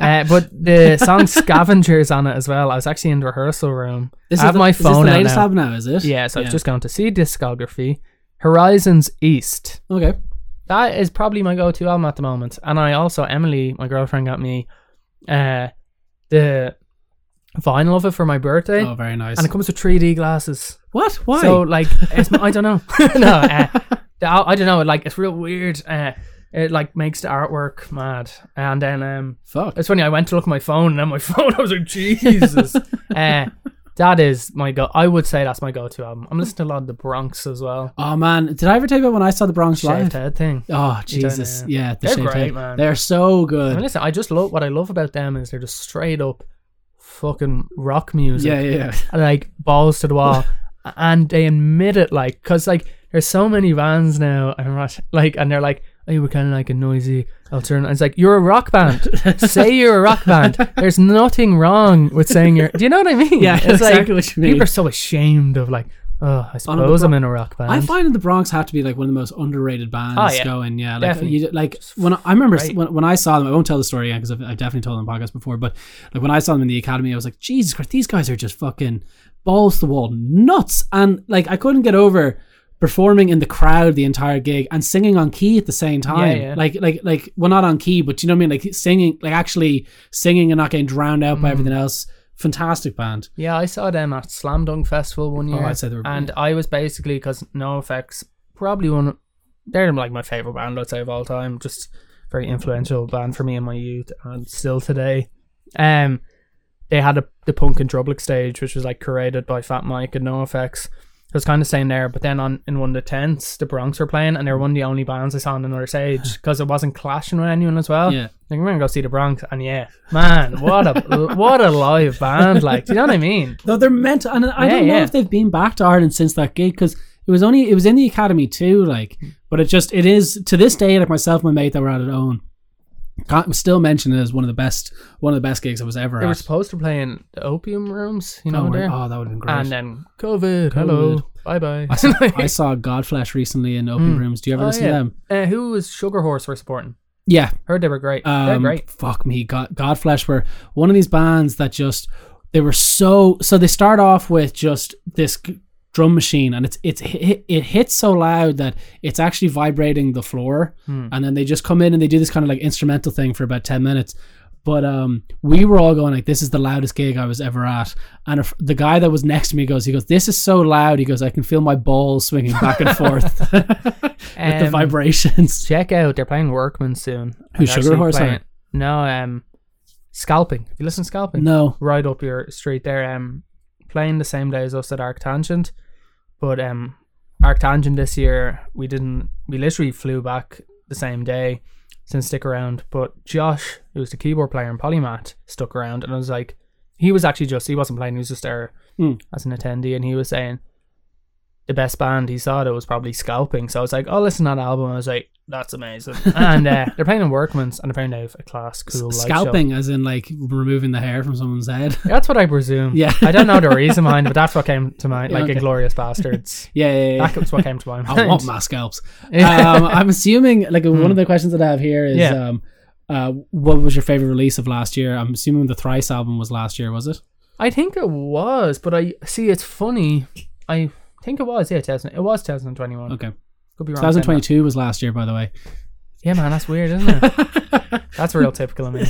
Uh, but the song Scavengers on it as well. I was actually in the rehearsal room. This I have is the, my is this phone the out latest now. album now, is it? Yeah, so I've just gone to see discography. Horizons East. Okay. That is probably my go-to album at the moment. And I also Emily, my girlfriend, got me uh the vinyl of it for my birthday, Oh, very nice. and it comes with 3D glasses. what? Why? So like, it's, I don't know. [LAUGHS] no, uh, I don't know. Like, it's real weird. Uh, it like makes the artwork mad, and then um, Fuck. it's funny. I went to look at my phone, and then my [LAUGHS] phone, I was like, Jesus. [LAUGHS] uh, that is my go. I would say that's my go-to album. I'm listening to a lot of the Bronx as well. Oh man, did I ever tell you about when I saw the Bronx Shaved live? Head thing. Oh Jesus, yeah, the They're great, Head. man. They're so I good. mean, listen, I just love what I love about them is they're just straight up fucking rock music. Yeah, yeah, yeah. and, like balls to the wall, [LAUGHS] and they admit it like because like there's so many bands now and not like and they're like oh you were kind of like a noisy alternative. It's like you're a rock band. [LAUGHS] Say you're a rock band. There's nothing wrong with saying you're. Do you know what I mean? Yeah, it's exactly like what you mean. people are so ashamed of like oh I suppose Bro- I'm in a rock band. I find that the Bronx have to be like one of the most underrated bands Oh, yeah. going. Yeah, like Definitely. you, like when I, I remember great. when, when I saw them, I won't tell the story again because I've, I've definitely told them on podcast before. But like when I saw them in the academy, I was like, Jesus Christ, these guys are just fucking balls to the wall nuts, and like I couldn't get over performing in the crowd the entire gig and singing on key at the same time. yeah. Like like like well not on key, but you know what I mean, like singing, like actually singing and not getting drowned out Mm. by everything else. Fantastic band. Yeah, I saw them at Slam Dunk Festival one year. Oh, I'd say they were and I was basically because NoFX probably one. They're like my favorite band, I'd say of all time. Just very influential band for me in my youth and still today. Um, they had a the Punk in Drublic stage, which was like curated by Fat Mike and NoFX, I was kind of staying there, but then on in one of the tents, the Bronx were playing, and they were one of the only bands I saw on another stage [LAUGHS] because it wasn't clashing with anyone as well. Yeah. Like, we're gonna go see the Bronx, and yeah, man, what a [LAUGHS] what a live band! Like, do you know what I mean? No, they're meant to, and I Yeah, don't know yeah. if they've been back to Ireland since that gig because it was only it was in the academy too. Like, but it just it is to this day. Like myself, and my mate that were out at it own, can't still mention it as one of the best one of the best gigs I was ever They were at. supposed to play in the opium rooms, you know, oh, there. oh, that would have been great. and then COVID, hello, bye bye. I saw, I [LAUGHS] saw Godflesh recently in Open Mm. Rooms. Do you ever Oh, listen yeah. to them? uh, who was Sugar Horse were supporting? Yeah, Heard they were great. They're um, great. Fuck me, God, Godflesh were one of these bands that just they were so so. They start off with just this drum machine, and it's it's it, it hits so loud that it's actually vibrating the floor, Hmm. and then they just come in and they do this kind of like instrumental thing for about ten minutes. But um, we were all going like, "This is the loudest gig I was ever at." And if, the guy that was next to me goes, "He goes, this is so loud." He goes, "I can feel my balls swinging back and forth [LAUGHS] with the Um, vibrations." Check out, they're playing Workman soon. Who, Sugar Horse playing- No, um, Scalping. You listen to Scalping? No, Right up your street there. Um, playing the same day as us at Arctangent, but um, Arctangent this year we didn't. We literally flew back the same day. Didn't stick around, but Josh, who was the keyboard player in Polymath, stuck around, and I was like, he was actually just he wasn't playing. He was just there Hmm. as an attendee, and he was saying the best band he saw that was probably Scalping. So I was like, oh, listen to that album. I was like, that's amazing. [LAUGHS] and uh, they're playing in Workman's, and they're playing out a class cool live show. scalping, as in like removing the hair from someone's head. [LAUGHS] That's what I presume. Yeah. I don't know the [LAUGHS] reason behind it, but that's what came to mind. Like Okay. Inglourious Basterds. yeah, yeah, yeah. That's what came to my I mind. want my scalps. Um, I'm assuming like one of the questions that I have here is, Hmm. Yeah. um, uh, what was your favorite release of last year? I'm assuming the Thrice album was last year, was it? I think it was, but I see. It's funny. I think it was. Yeah, 2000, it was 2021. Okay, Could be wrong. saying that. 2022 was last year, by the way. Yeah, man, that's weird, isn't it? [LAUGHS] that's real typical of me.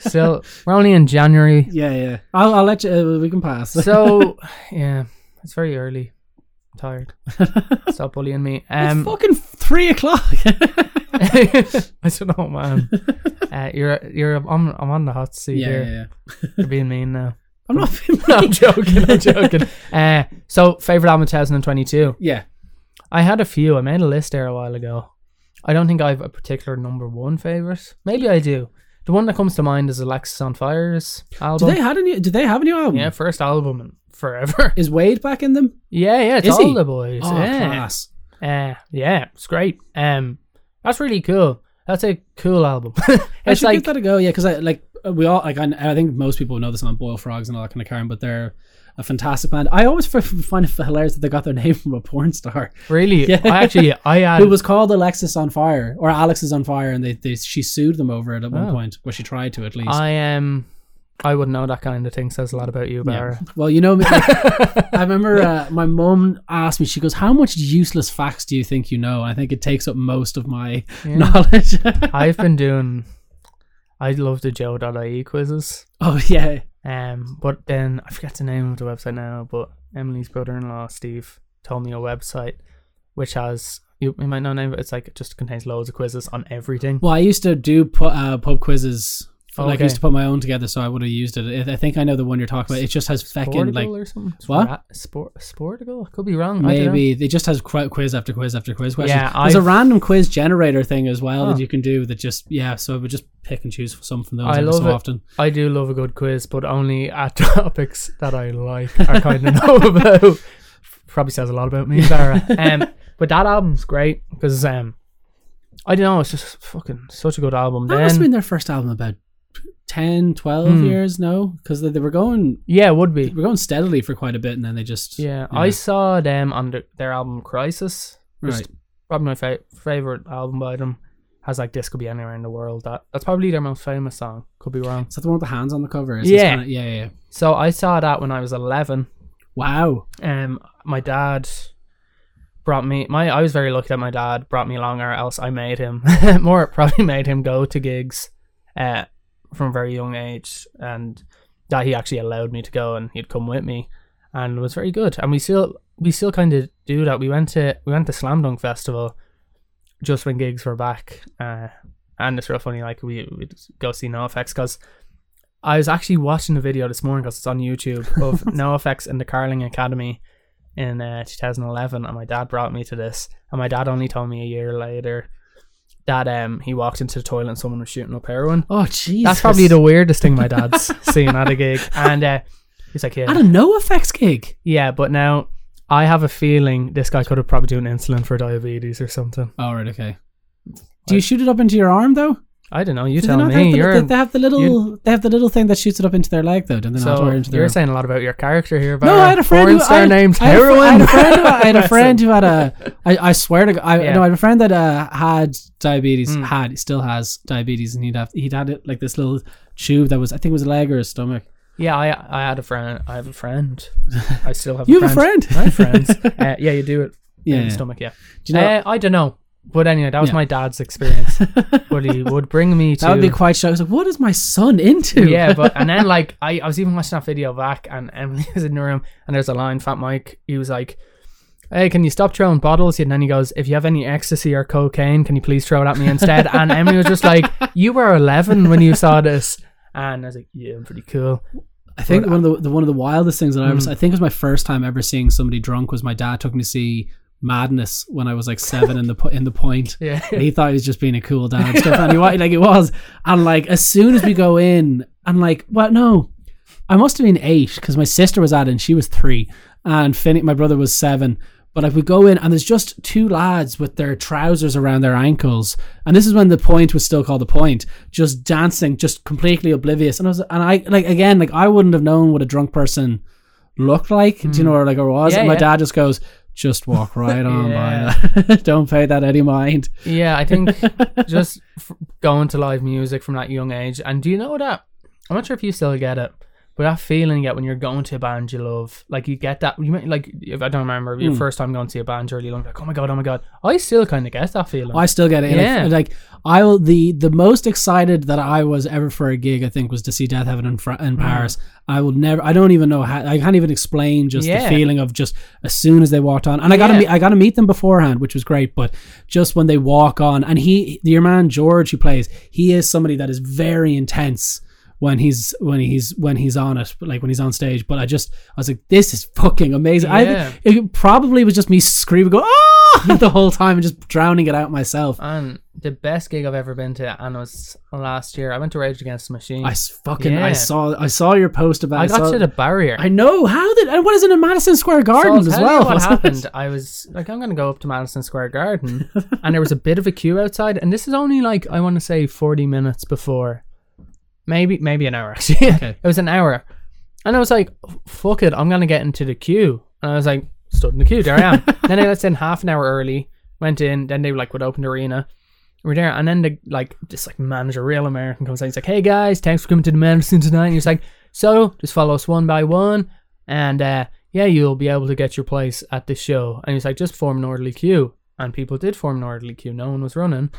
Still, we're only in January, Yeah, yeah. I'll, I'll let you. Uh, we can pass. so yeah, it's very early. I'm tired. Stop bullying me. [LAUGHS] Um, it's fucking three o'clock. [LAUGHS] I don't know, man. Uh, you're you're I'm I'm on the hot seat yeah, here. yeah, yeah. You're being mean now. I'm not. being I'm joking. I'm joking. Uh, so favorite album 2022. yeah. I had a few. I made a list there a while ago. I don't think I have a particular number one favorite. Maybe I do. The one that comes to mind is Alexisonfire's Do album. they had a new? Do they have a new album? yeah, first album in forever. [LAUGHS] Is Wade back in them? yeah, yeah, it's Is all he? the boys. Oh, yeah. class. Uh, yeah, it's great. Um, that's really cool. That's a cool album. [LAUGHS] I it's should like give that a go. Yeah, because I like uh, we all like I, I think most people know this on Boil Frogs and all that kind of carrying, but they're a fantastic band. I always find it hilarious that they got their [LAUGHS] name from a porn star really. Yeah. I actually, [LAUGHS] I had. who was called Alexis on Fire or Alex is on Fire, and they, they she sued them over it at one Oh. point, where she tried to at least. I am. I wouldn't know that kind of thing. Says a lot about you, Yeah. Well, you know, like, I remember uh, my mom asked me. She goes, "How much useless facts do you think you know?" I think it takes up most of my Yeah. [LAUGHS] knowledge. I've been doing. I love the Joe.ie quizzes. oh [LAUGHS] yeah, Um, but then I forget the name of the website now. But Emily's brother-in-law Steve told me a website which has you, you might know the it. It's like it just contains loads of quizzes on everything. Well, I used to do pu- uh, pub quizzes. Like I used to put my own together, so I would have used it. I think I know the one you're talking about. It just has feckin' like or something. What? Sport Sportigal? Could be wrong. I don't know. maybe it just has quiz after quiz after quiz questions. Yeah, There's a I've- random quiz generator thing as well Oh. that you can do. That just yeah, so I would just pick and choose some from those I love so it. often. I do love a good quiz, but only at [LAUGHS] topics that I like or kind of know [LAUGHS] about. Probably says a lot about me, Barra. [LAUGHS] Um, but that album's great because um, I don't know, it's just fucking such a good album. That then, must have been their first album about 10, 12 Hmm. years, no? Because they, they were going yeah, it would be. they were going steadily for quite a bit, and then they just Yeah, I saw them on the, their album Crisis. which right. Probably my fa- favorite album by them. Has like this could be anywhere in the world. That that's probably their most famous song. Could be wrong. Is that the one with the hands on the cover? Is Yeah. kinda, yeah, yeah, yeah. So I saw that when I was eleven. Wow. um my dad brought me my I was very lucky that my dad brought me along or else I made him [LAUGHS] more probably made him go to gigs uh from a very young age and that he actually allowed me to go and he'd come with me and it was very good. And we still we still kind of do that. We went to we went to Slam Dunk Festival just when gigs were back uh and it's real funny like we we'd go see NoFX because I was actually watching a video this morning because it's on YouTube of [LAUGHS] NoFX and the Carling Academy in uh, 2011, and my dad brought me to this, and my dad only told me a year later that um he walked into the toilet and someone was shooting up heroin. Oh, jeez. That's probably the weirdest thing my dad's [LAUGHS] seen at a gig, and uh, he's like, yeah, At a no effects gig. yeah, but now I have a feeling this guy could have probably done insulin for diabetes or something. Oh, right, okay. Do you shoot it up into your arm though? I don't know. You Do tell not me. have the, You're they, have the little they have the little thing that shoots it up into their leg though, don't they so into you're saying a lot about your character here. No, I had a friend who star I, named I had a heroin. I had a friend. Who, I had a [LAUGHS] friend who had a. I, I swear to God, I Yeah. no, I had a friend that uh, had diabetes. Mm. Had he still has diabetes, and he'd have he'd had it like this little tube that was I think it was a leg or a stomach. Yeah, I I had a friend. I have a friend. [LAUGHS] I still have. You a have a friend? I have friends. [LAUGHS] uh, yeah, you do it. Yeah, in yeah. stomach. Yeah. Do you know uh, I don't know, but anyway, that was Yeah. my dad's experience. [LAUGHS] but he would bring me to. that would be quite shocked. I was like, what is my son into? yeah, but and then like [LAUGHS] I, I was even watching that video back, and Emily [LAUGHS] was in the room, and there's a line. Fat Mike, he was like, "Hey, can you stop throwing bottles?" And then he goes, "If you have any ecstasy or cocaine, can you please throw it at me instead?" and Emily was just like, "You were 11 when you saw this," and I was like, "Yeah, I'm pretty cool." I think one of the, the one of the wildest things that I was Mm. I think it was my first time ever seeing somebody drunk was my dad took me to see Madness when I was like seven in the in the point. [LAUGHS] Yeah, And he thought he was just being a cool dad and stuff, and he like it was. And like as soon as we go in, and like, well, no, I must have been eight because my sister was at it and she was three, and Finney, my brother, was seven. But like we go in and there's just two lads with their trousers around their ankles, and this is when the point was still called the point, just dancing, just completely oblivious. And I was, and I like again, like I wouldn't have known what a drunk person looked like, do you know, or like or was. Hmm. Yeah, and my yeah. dad just goes, just walk right [LAUGHS] on Yeah. by that. [LAUGHS] Don't pay that any mind. yeah. I think [LAUGHS] just f- going to live music from that young age, and do you know that? I'm not sure if you still get it, but that feeling you get when you're going to a band you love, like you get that. You might like if I don't remember your Mm. first time going to see a band really young, like oh my god, oh my god. I still kind of get that feeling. I still get it. Yeah. if- like I will the the most excited that I was ever for a gig I think was to see Deafheaven in, Mm. in Paris. I will never. I don't even know how. I can't even explain just Yeah. the feeling of just as soon as they walked on. And I got to Yeah. meet. I got to meet them beforehand, which was great. But just when they walk on, and he, your man George, who plays, he is somebody that is very intense when he's when he's when he's on it, but like when he's on stage. But I just I was like, this is fucking amazing. Yeah. I it probably was just me screaming, go ah [LAUGHS] the whole time and just drowning it out myself. And the best gig I've ever been to, and it was last year. I went to Rage Against the Machine. I fucking Yeah. I saw I saw your post about. I got saw- to the barrier. I know how did and what is it in Madison Square Garden so as well? What [LAUGHS] happened? I was like, I'm gonna go up to Madison Square Garden, and there was a bit of a queue outside, and this is only like I want to say 40 minutes before, maybe maybe an hour actually. [LAUGHS] Okay. it was an hour, and I was like, fuck it, I'm gonna get into the queue, and I was like, stood in the queue, there I am. [LAUGHS] then I was in half an hour early, went in, then they like would open the arena. We're there, and then the like this like manager, real American, comes in. He's like, "Hey guys, thanks for coming to the Madison tonight." And he's like, "So just follow us one by one, and uh, yeah, you'll be able to get your place at the show." And he's like, "Just form an orderly queue," and people did form an orderly queue. No one was running,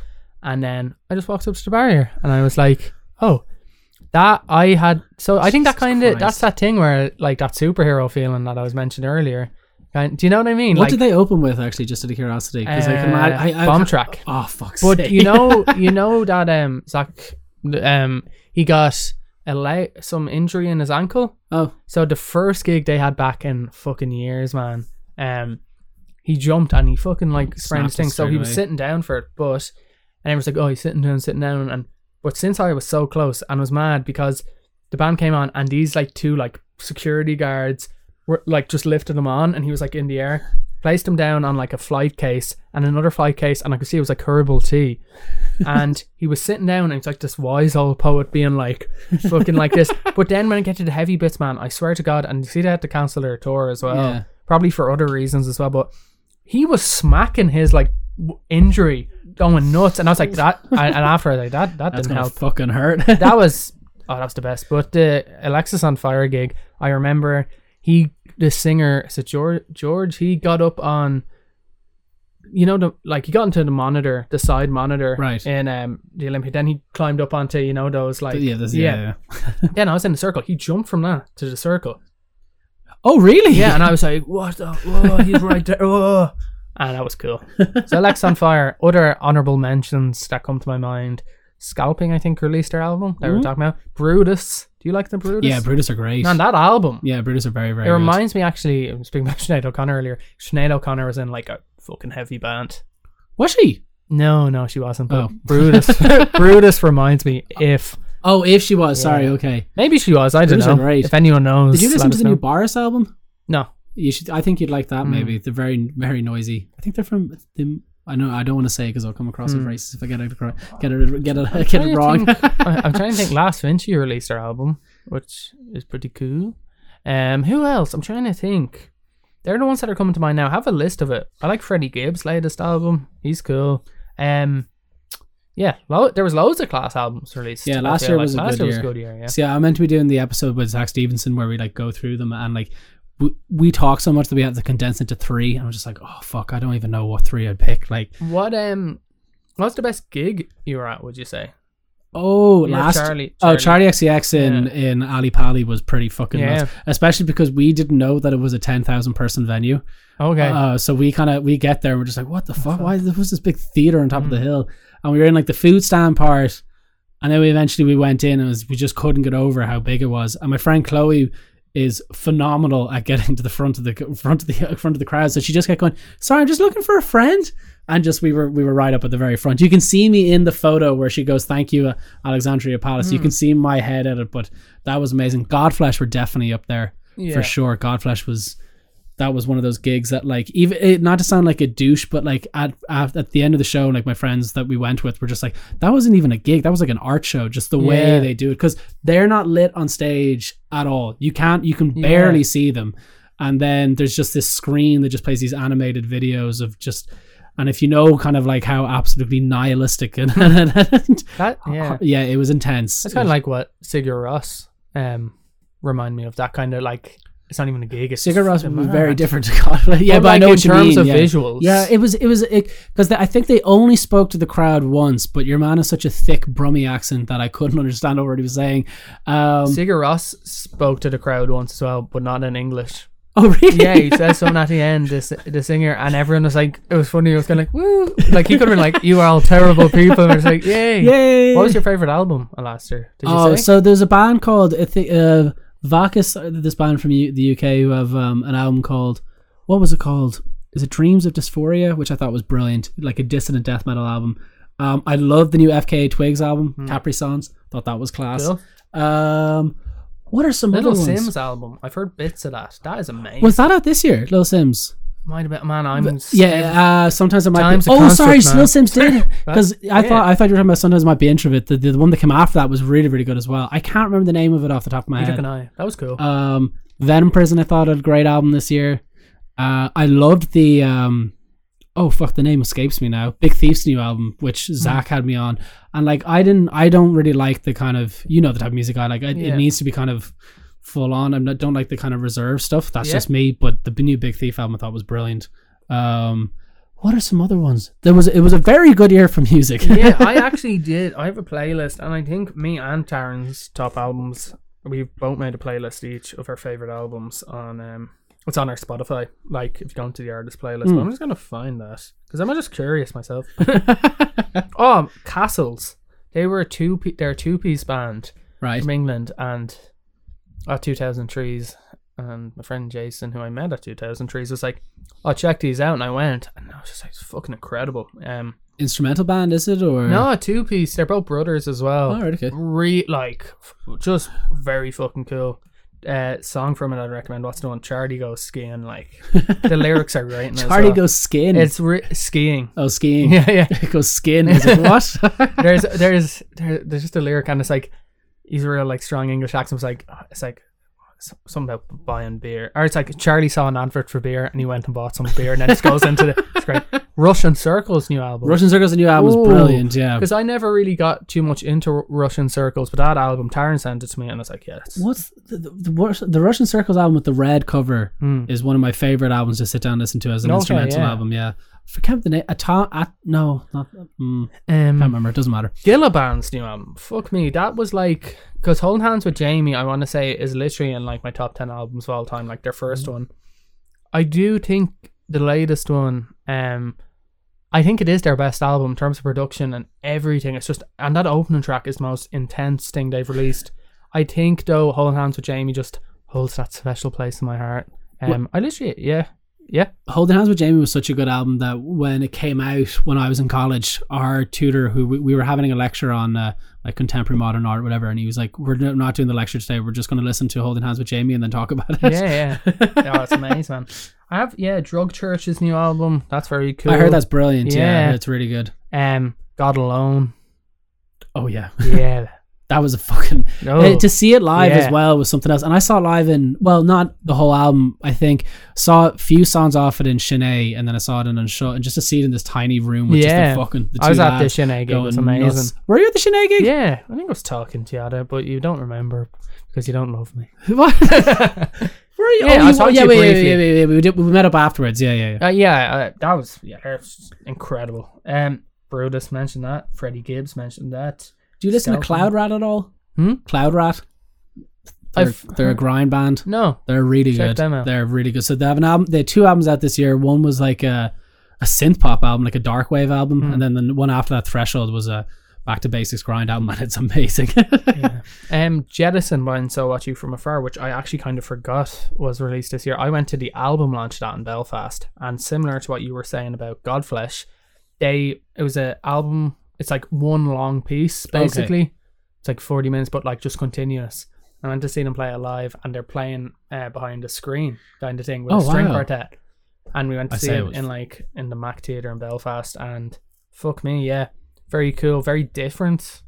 and then I just walked up to the barrier, and I was like, "Oh." That I had so I think that kind of that's that thing where like that superhero feeling that I was mentioning earlier. Kind, do you know what I mean? What like, did they open with actually? Just out of curiosity, because I can Uh. I, I, Bombtrack. Oh fuck! But you know, [LAUGHS] you know that um Zach, um he got a le- some injury in his ankle. oh So the first gig they had back in fucking years, man. Um, he jumped and he fucking like sprained his thing. So he was away. sitting down for it, but and everyone's like, "Oh, he's sitting down, sitting down." And but since I was so close and was mad because the band came on and these like two like security guards were like just lifted him on and he was like in the air, placed him down on like a flight case and another flight case, and I could see it was like herbal tea. [LAUGHS] and he was sitting down and he's like this wise old poet being like fucking like this. [LAUGHS] But then when I get to the heavy bits, man, I swear to God, and you see they had to cancel their tour as well, Yeah. probably for other reasons as well. But he was smacking his like w- injury, going nuts, and I was like that. and, and after I was like that, that that's didn't gonna help. fucking hurt. that [LAUGHS] was oh, that was the best. But the Alexisonfire gig, I remember he, the singer, is it George? George, he got up on. You know the like he got into the monitor, the side monitor, Right. In um the Olympic, then he climbed up onto you know those like yeah, this, yeah. yeah. [LAUGHS] Then I was in the circle. He jumped from that to the circle. Oh really? Yeah, and I [LAUGHS] was like, "What? The, whoa, he's right there!" Whoa. And that was cool. [LAUGHS] So Alex on Fire. Other honorable mentions that come to my mind: Scalping, I think, released their album that we were Mhm. talking about. Brutus. Do Do you like the Brutus? Yeah, Brutus are great. Man, that album. yeah, Brutus are very, very it good. reminds me actually. I was speaking about [LAUGHS] Sinead O'Connor earlier. Sinead O'Connor was in like a fucking heavy band. Was she? No, no, she wasn't. But Oh. Brutus, [LAUGHS] Brutus reminds me if Oh, if she was. Sorry, okay. maybe she was. I don't Brutus are know. great. If anyone knows, Did you listen to us the new know. Boris album? No. You should. I think you'd like that. Mm. Maybe they're very, very noisy. I think they're from. Them, I know. I don't want to say because I'll come across as Mm. racist if I get it get it get it get it wrong. think- I- I'm trying to think. [LAUGHS] Last Vinci released their album, which is pretty cool. Um, who else? I'm trying to think. They're the ones that are coming to mind now. Have a list of it. I like Freddie Gibbs' latest album. He's cool. Um, yeah, lo- there was loads of class albums released. Yeah, last year like. was a last year was a good year. Yeah. See, I'm meant to be doing the episode with Zach Stevenson where we like go through them and like we, we talk so much that we have to condense into three. And I'm just like, oh fuck, I don't even know what three I'd pick. Like, What um, what's the best gig you were at? Would you say? oh, Yeah, last Charli- oh Charli. Charli XCX in Yeah. in Ali Pali was pretty fucking Yeah. nuts, especially because we didn't know that it was a ten thousand person venue. Okay. Uh, so we kind of we get there, and we're just like, what the fuck? Why there was this big theater on top of the Mm. hill? And we were in like the food stand part, and then we eventually we went in, and it was, we just couldn't get over how big it was. And my friend Chloe is phenomenal at getting to the front of the front of the [LAUGHS] front of the crowd. So she just kept going, "Sorry, I'm just looking for a friend." And just we were we were right up at the very front. You can see me in the photo where she goes, "Thank you, uh, Alexandria Palace." Hmm. You can see my head at it, but that was amazing. Godflesh were definitely up there yeah. for sure. Godflesh was that was one of those gigs that like even it, not to sound like a douche, but like at, at at the end of the show, like my friends that we went with were just like that wasn't even a gig. That was like an art show. Just the way they do it because they're not lit on stage at all. You can't you can Yeah. barely see them, and then there's just this screen that just plays these animated videos of just. And if you know kind of like how absolutely nihilistic and, [LAUGHS] That yeah. [LAUGHS] yeah, it was intense. It's It kind of like what Sigur Rós um remind me of. That kind of like it's not even a gig. It's Sigur Rós was very different to Godflesh. [LAUGHS] Yeah, But, but, I know in what you terms mean. of yeah. visuals. Yeah, it was it was because I think they only spoke to the crowd once, but your man has such a thick Brummy accent that I couldn't [LAUGHS] understand what he was saying. Um, Sigur Rós spoke to the crowd once as well, but not in English. oh really? Yeah, he said [LAUGHS] something at the end, the, s- the singer, and everyone was like, it was funny. It was kind of like, woo. Like, he could have been like, you are all terrible people. And it's like, yay. Yay! What was your favorite album last year? Did you oh, say? so there's a band called I think uh, Vacuous, uh, this band from U- the UK who have um, an album called what was it called? Is it Dreams of Dysphoria, which I thought was brilliant, like a dissonant death metal album. Um, I love the new FKA Twigs album, Caprisongs. Thought that was class. Cool. Um, what are some Little other ones? Simz album. I've heard bits of that. That is amazing. Was that out this year, Little Simz? Might have been, man, I'm. Yeah, uh, sometimes it might Time's be. Oh, sorry. Little Simz did [LAUGHS] because I Yeah. thought I thought you were talking about sometimes it might be introvert. The, the the one that came after that was really really good as well. I can't remember the name of it off the top of my Neither head. can I. That was cool. Um, Venom Prison, I thought a great album this year. Uh, I loved the um, oh fuck, the name escapes me now. Big Thief's new album, which Zach had me on, and like I didn't, I don't really like the kind of you know the type of music I like. I, Yeah. It needs to be kind of full on. I don't like the kind of reserve stuff. That's Yeah. just me. But the new Big Thief album I thought was brilliant. Um, what are some other ones? There was it was a very good year for music. yeah, I [LAUGHS] actually did. I have a playlist, and I think me and Taran's top albums. We've both made a playlist each of our favorite albums on. Um, it's on our Spotify. Like if you go into the artist playlist, but I'm just gonna find that because I'm just curious myself. [LAUGHS] [LAUGHS] oh, Castles. They were a two. Pe- they're a two piece band right. from England, and at 2000 trees and my friend Jason, who I met at 2000 trees was like, "Oh, check these out," and I went, and I was just like, "It's fucking incredible." Um, Instrumental band is it or no, a two piece. They're both brothers as well. Oh, right, okay. Re like f- just very fucking cool. Uh, song from it I'd recommend. What's the one? Charlie goes skiing. Like the [LAUGHS] lyrics are great. in it as Charlie well. goes skin. It's re- skiing. oh skiing. [LAUGHS] Yeah, yeah. [LAUGHS] it goes skin. Is it what? There's there's there, there's just a lyric and it's like he's a real like strong English accent. It's like it's like something about buying beer, or it's like Charlie saw an advert for beer and he went and bought some beer, and then it goes into the it's great. [LAUGHS] Russian Circles new album. Russian Circles, new album, Ooh. was brilliant. Yeah. Because I never really got too much into Russian Circles, but that album, Taran sent it to me, and I was like, yeah, What's the, the, the, the Russian Circles album with the red cover Mm. is one of my favorite albums to sit down and listen to as an Okay, instrumental yeah. album. Yeah. Forget the name. Atom, at, no, not. Mm, can't Um, remember. It doesn't matter. Gilla Band's new album. Fuck me, that was like because Holding Hands with Jamie. I want to say is literally in like my top ten albums of all time, like their first one. I do think the latest one. Um, I think it is their best album in terms of production and everything. It's just and that opening track is the most intense thing they've released. I think though, holding hands with Jamie just holds that special place in my heart. Um, I literally, yeah, yeah, Holding Hands with Jamie was such a good album that when it came out when I was in college, our tutor who we, we were having a lecture on uh, like contemporary modern art or whatever, and he was like, "We're not doing the lecture today. We're just going to listen to Holding Hands with Jamie and then talk about it." yeah, yeah. [LAUGHS] oh, it's amazing, man. I have yeah, Drug Church's new album. That's very cool. I heard that's brilliant. Yeah. Yeah. it's really good. um, God Alone. Oh yeah, Yeah, [LAUGHS] that was a fucking no, Uh, to see it live Yeah. as well was something else. And I saw it live in well, not the whole album. I think saw a few songs off it in Shanae, and then I saw it in Unshut, and just to see it in this tiny room with Yeah. just the fucking. The I was at the Shanae gig. It was amazing. nuts. Were you at the Shanae gig? Yeah, I think I was talking to you but you don't remember because you don't love me. [LAUGHS] What? [LAUGHS] Were you? Yeah, oh, I to yeah, you wait, wait, briefly. wait, wait, wait, We, did, we met up afterwards. Yeah, yeah, yeah. Uh, yeah, uh, that was yeah, that was incredible. Um, Brutus mentioned that. Freddie Gibbs mentioned that. Do you listen to Cloud Rat at all? Hmm? Cloud Rat. They're, they're a grind band. No, They're really Check good. They're really good. So they have an album. They had two albums out this year. One was like a a synth pop album, like a dark wave album, Hmm. and then the one after that, Threshold, was a back to basics grind album, [LAUGHS] and it's amazing. yeah. [LAUGHS] Um, Jettison by So Watch You From Afar, which I actually kind of forgot was released this year. I went to the album launch that in Belfast, and similar to what you were saying about Godflesh, they it was an album. It's like one long piece basically. It's like forty minutes, but like just continuous. I went to see them play it live, and they're playing uh, behind a screen kind of thing with Oh, a string wow. quartet. And we went to I see it it was- in like in the Mac Theatre in Belfast, and fuck me, yeah, very cool, very different.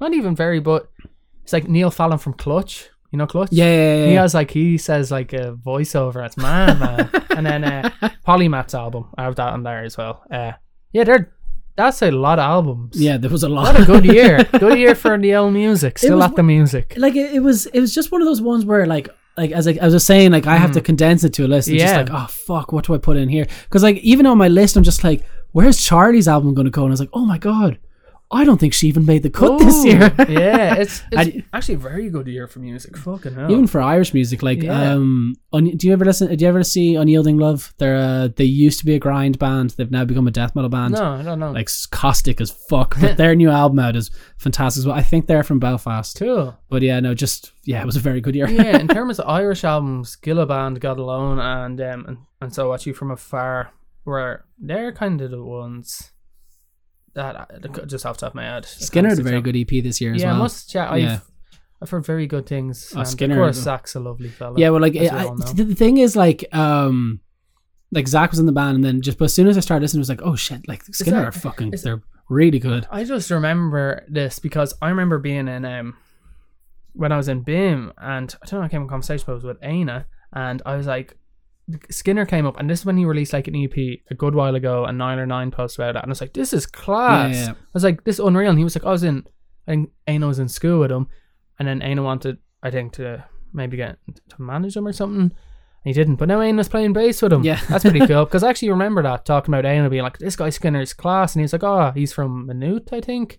Not even very, but it's like Neil Fallon from Clutch. You know Clutch? yeah, yeah, yeah. He has like he says like a voiceover. It's mad, man. [LAUGHS] and then uh, Polymath's album, I have that on there as well. Uh, yeah, they're that's a lot of albums. yeah, there was a lot. what a good year. [LAUGHS] good year for the Neil music. Still was at the music. like it, it was it was just one of those ones where like like as I, I was saying like I have to condense it to a list and just Hmm. Like oh fuck what do I put in here because like even on my list I'm just like where's Charli's album going to go and I was like oh my god I don't think she even made the cut this year yeah, it's, [LAUGHS] it's I- actually a very good year for music. Fucking hell. even for Irish music like Yeah. um do you ever listen do you ever see Unyielding Love they're uh, they used to be a grind band they've now become a death metal band no, I don't know. like caustic as fuck but [LAUGHS] their new album out is fantastic as well I think they're from Belfast cool. but yeah no just yeah it was a very good year yeah, in [LAUGHS] terms of Irish albums, Gilla Band, God Alone, and um, and, and so watch you from afar, were they're kind of the ones that just off the top of my head. Skinner had a very good EP this year as Yeah, I well must. Yeah, I've Yeah. I've heard very good things. Oh, Skinner- of course, Zach's a lovely fella. Yeah, well, like it, I, the thing is, like, um, like Zach was in the band, and then just but as soon as I started listening, it was like, oh shit, like Skinner that- are fucking, they're really good. I just remember this because I remember being in um when I was in BIMM and I don't know I came in conversation but it was with Aina and I was like Skinner came up and this is when he released like an EP a good while ago and nine or nine posted about it and I was like this is class. Yeah. I was like this is unreal and he was like I was in I think Aina was in school with him and then Aina wanted I think to maybe get to manage him or something and he didn't but now Aina's playing bass with him. Yeah. that's pretty [LAUGHS] cool because I actually remember that talking about Aina being like this guy Skinner's class and he's like oh he's from Minute I think.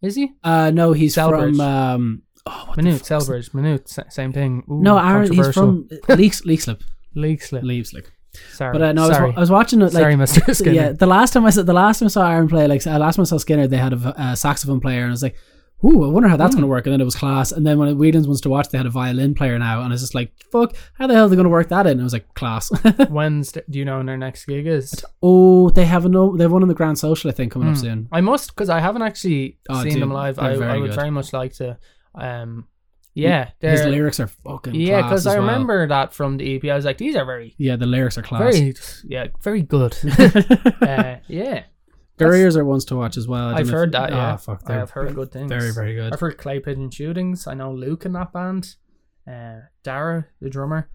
Is he? Uh, no, he's Celbridge. from um, oh, Minute Celbridge Minute same thing. Ooh, No, Aaron, he's from Leaks, Leakslip, [LAUGHS] League Slip Leaveslip. sorry But uh, no, I was, sorry I was watching it like. sorry Mr. Skinner Yeah, the last time I saw the last time I saw Aaron play, like uh, last time I saw Skinner, they had a, saxophone player, and I was like, "Ooh, I wonder how that's going to work." And then it was class. And then when Whelan's wants to watch, they had a violin player now, and I was just like, "Fuck, how the hell are they going to work that in?" And I was like, "Class." [LAUGHS] when's do you know when their next gig is oh, they have a no, they have one in the Grand Social, I think, coming up Hmm. soon. I must because I haven't actually Oh, seen dude, them live. they're I, very I would good. very much like to. Um, yeah, His lyrics are fucking yeah, because I remember that from the EP. I was like, these are very, Yeah, the lyrics are class. very, yeah, very good. [LAUGHS] uh, yeah, Barriers are ones to watch as well. I don't I've know if- heard that. Yeah, Oh, fuck, I've heard good things. very, very good. I've heard Clay Pigeon Shootings. I know Luke in that band. Uh, Dara, the drummer.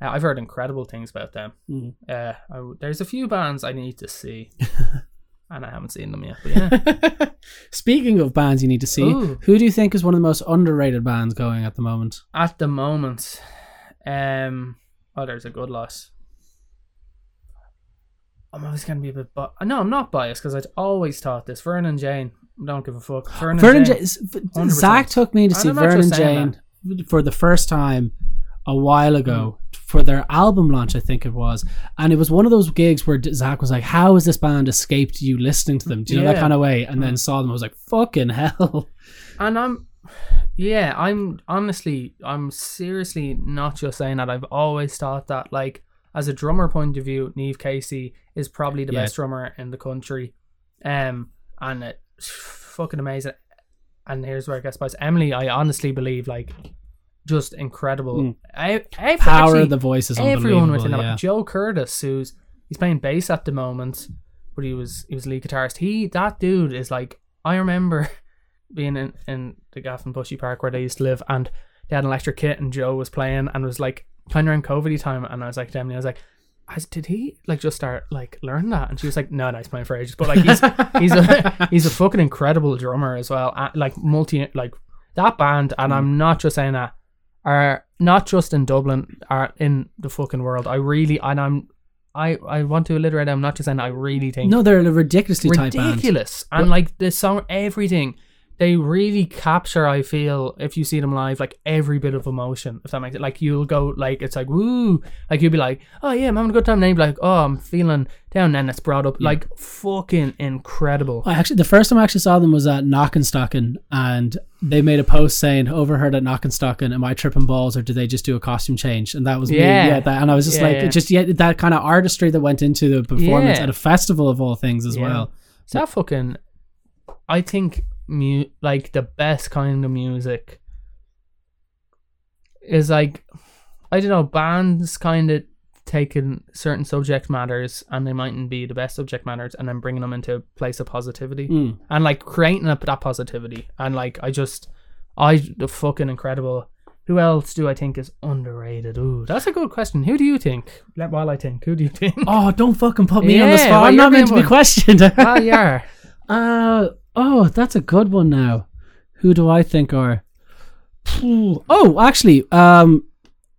Uh, I've heard incredible things about them. Mm. Uh, I there's a few bands I need to see, [LAUGHS] and I haven't seen them yet. But yeah, [LAUGHS] Speaking of bands you need to see, Ooh. who do you think is one of the most underrated bands going at the moment? at the moment, um, oh, there's a good loss. I'm always gonna be a bit, but no, I'm not biased because I'd always thought this. Vernon Jane, don't give a fuck. Vernon, Vernon Jane. Jane. s- 100%. Zach took me to see Vernon Jane for the first time a while ago for their album launch, I think it was. And it was one of those gigs where Zach was like, How has this band escaped you listening to them? Do you know that kind of way? And then saw them, I was like, Fucking hell. and I'm Yeah, I'm honestly, I'm seriously not just saying that. I've always thought that, like, as a drummer point of view, Neve Casey is probably the Yeah. best drummer in the country. Um, and it's [SIGHS] fucking amazing. And here's where it gets spicy. Emily, I honestly believe, like, just incredible. Mm. I, I, Power actually, of the voice is everyone within that. yeah. Joe Curtis, who's he's playing bass at the moment, but he was he was lead guitarist. He that dude is like I remember [LAUGHS] being in in the Gaff and Bushy Park where they used to live, and they had an electric kit, and Joe was playing, and was like kind of around COVID time, and I was like, Emily, I was like. Has, did he like just start like learn that? And she was like, "No, no, he's playing for ages." But like, he's [LAUGHS] he's a he's a fucking incredible drummer as well. Like multi like that band, and I'm not just saying that are not just in Dublin, are in the fucking world. I really and I'm I I want to alliterate. I'm not just saying. I really think No, they're a ridiculously tight band. ridiculous and like the song, everything. They really capture. I feel if you see them live, like every bit of emotion. If that makes it like you'll go like it's like woo, like you'll be like, oh yeah, I'm having a good time. And then you'll be like, oh, I'm feeling down. And it's brought up like fucking incredible. I actually, the first time I actually saw them was at Knockanstockan, and they made a post saying, "Overheard at Knockanstockan, am I tripping balls, or did they just do a costume change?" And that was me, Yeah. yeah. That, and I was just Yeah, like, yeah. just yeah, that kind of artistry that went into the performance Yeah. at a festival of all things as Yeah. well. Is that fucking? I think mu- like the best kind of music is like I don't know bands kind of taking certain subject matters and they mightn't be the best subject matters and then bringing them into a place of positivity Mm. and like creating a, that positivity and like I just I the fucking incredible. Who else do I think is underrated? Ooh, that's a good question. Who do you think? Let while I think. Who do you think? Oh, don't fucking put me on the spot. well, I'm not meant to be one. questioned. ah, yeah. [LAUGHS] Uh oh, that's a good one now. Who do I think are? Oh, actually, um,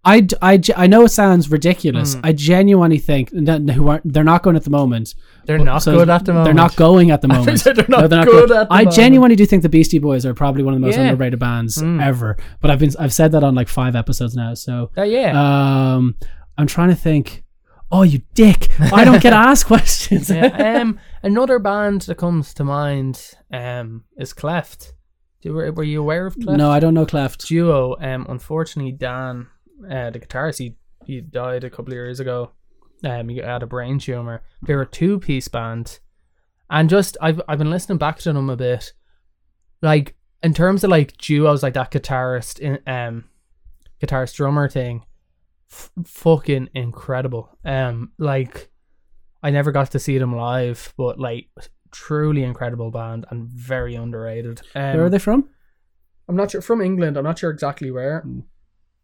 I, I, I know it sounds ridiculous. Mm. I genuinely think that who aren't they're not going at the moment. They're not So good at the moment. They're not going at the [LAUGHS] moment. they're No, not good at the I moment. genuinely do think the Beastie Boys are probably one of the most Yeah. underrated bands Mm. ever. But I've been I've said that on like five episodes now. So Uh, yeah. um, I'm trying to think. Oh, you dick! I don't get [LAUGHS] asked questions. yeah. [LAUGHS] Um, another band that comes to mind um, is Cleft. You, were, were you aware of Cleft? no, I don't know Cleft. Duo. Um, unfortunately, Dan, uh, the guitarist, he, he died a couple of years ago. Um, he had a brain tumor. They were a two piece band, and just I've I've been listening back to them a bit. Like in terms of like duos, like that guitarist in um, guitarist drummer thing, f- fucking incredible. Um, like I never got to see them live, but like truly incredible band and very underrated. Um, Where are they from? I'm not sure from England. I'm not sure exactly where. Hmm.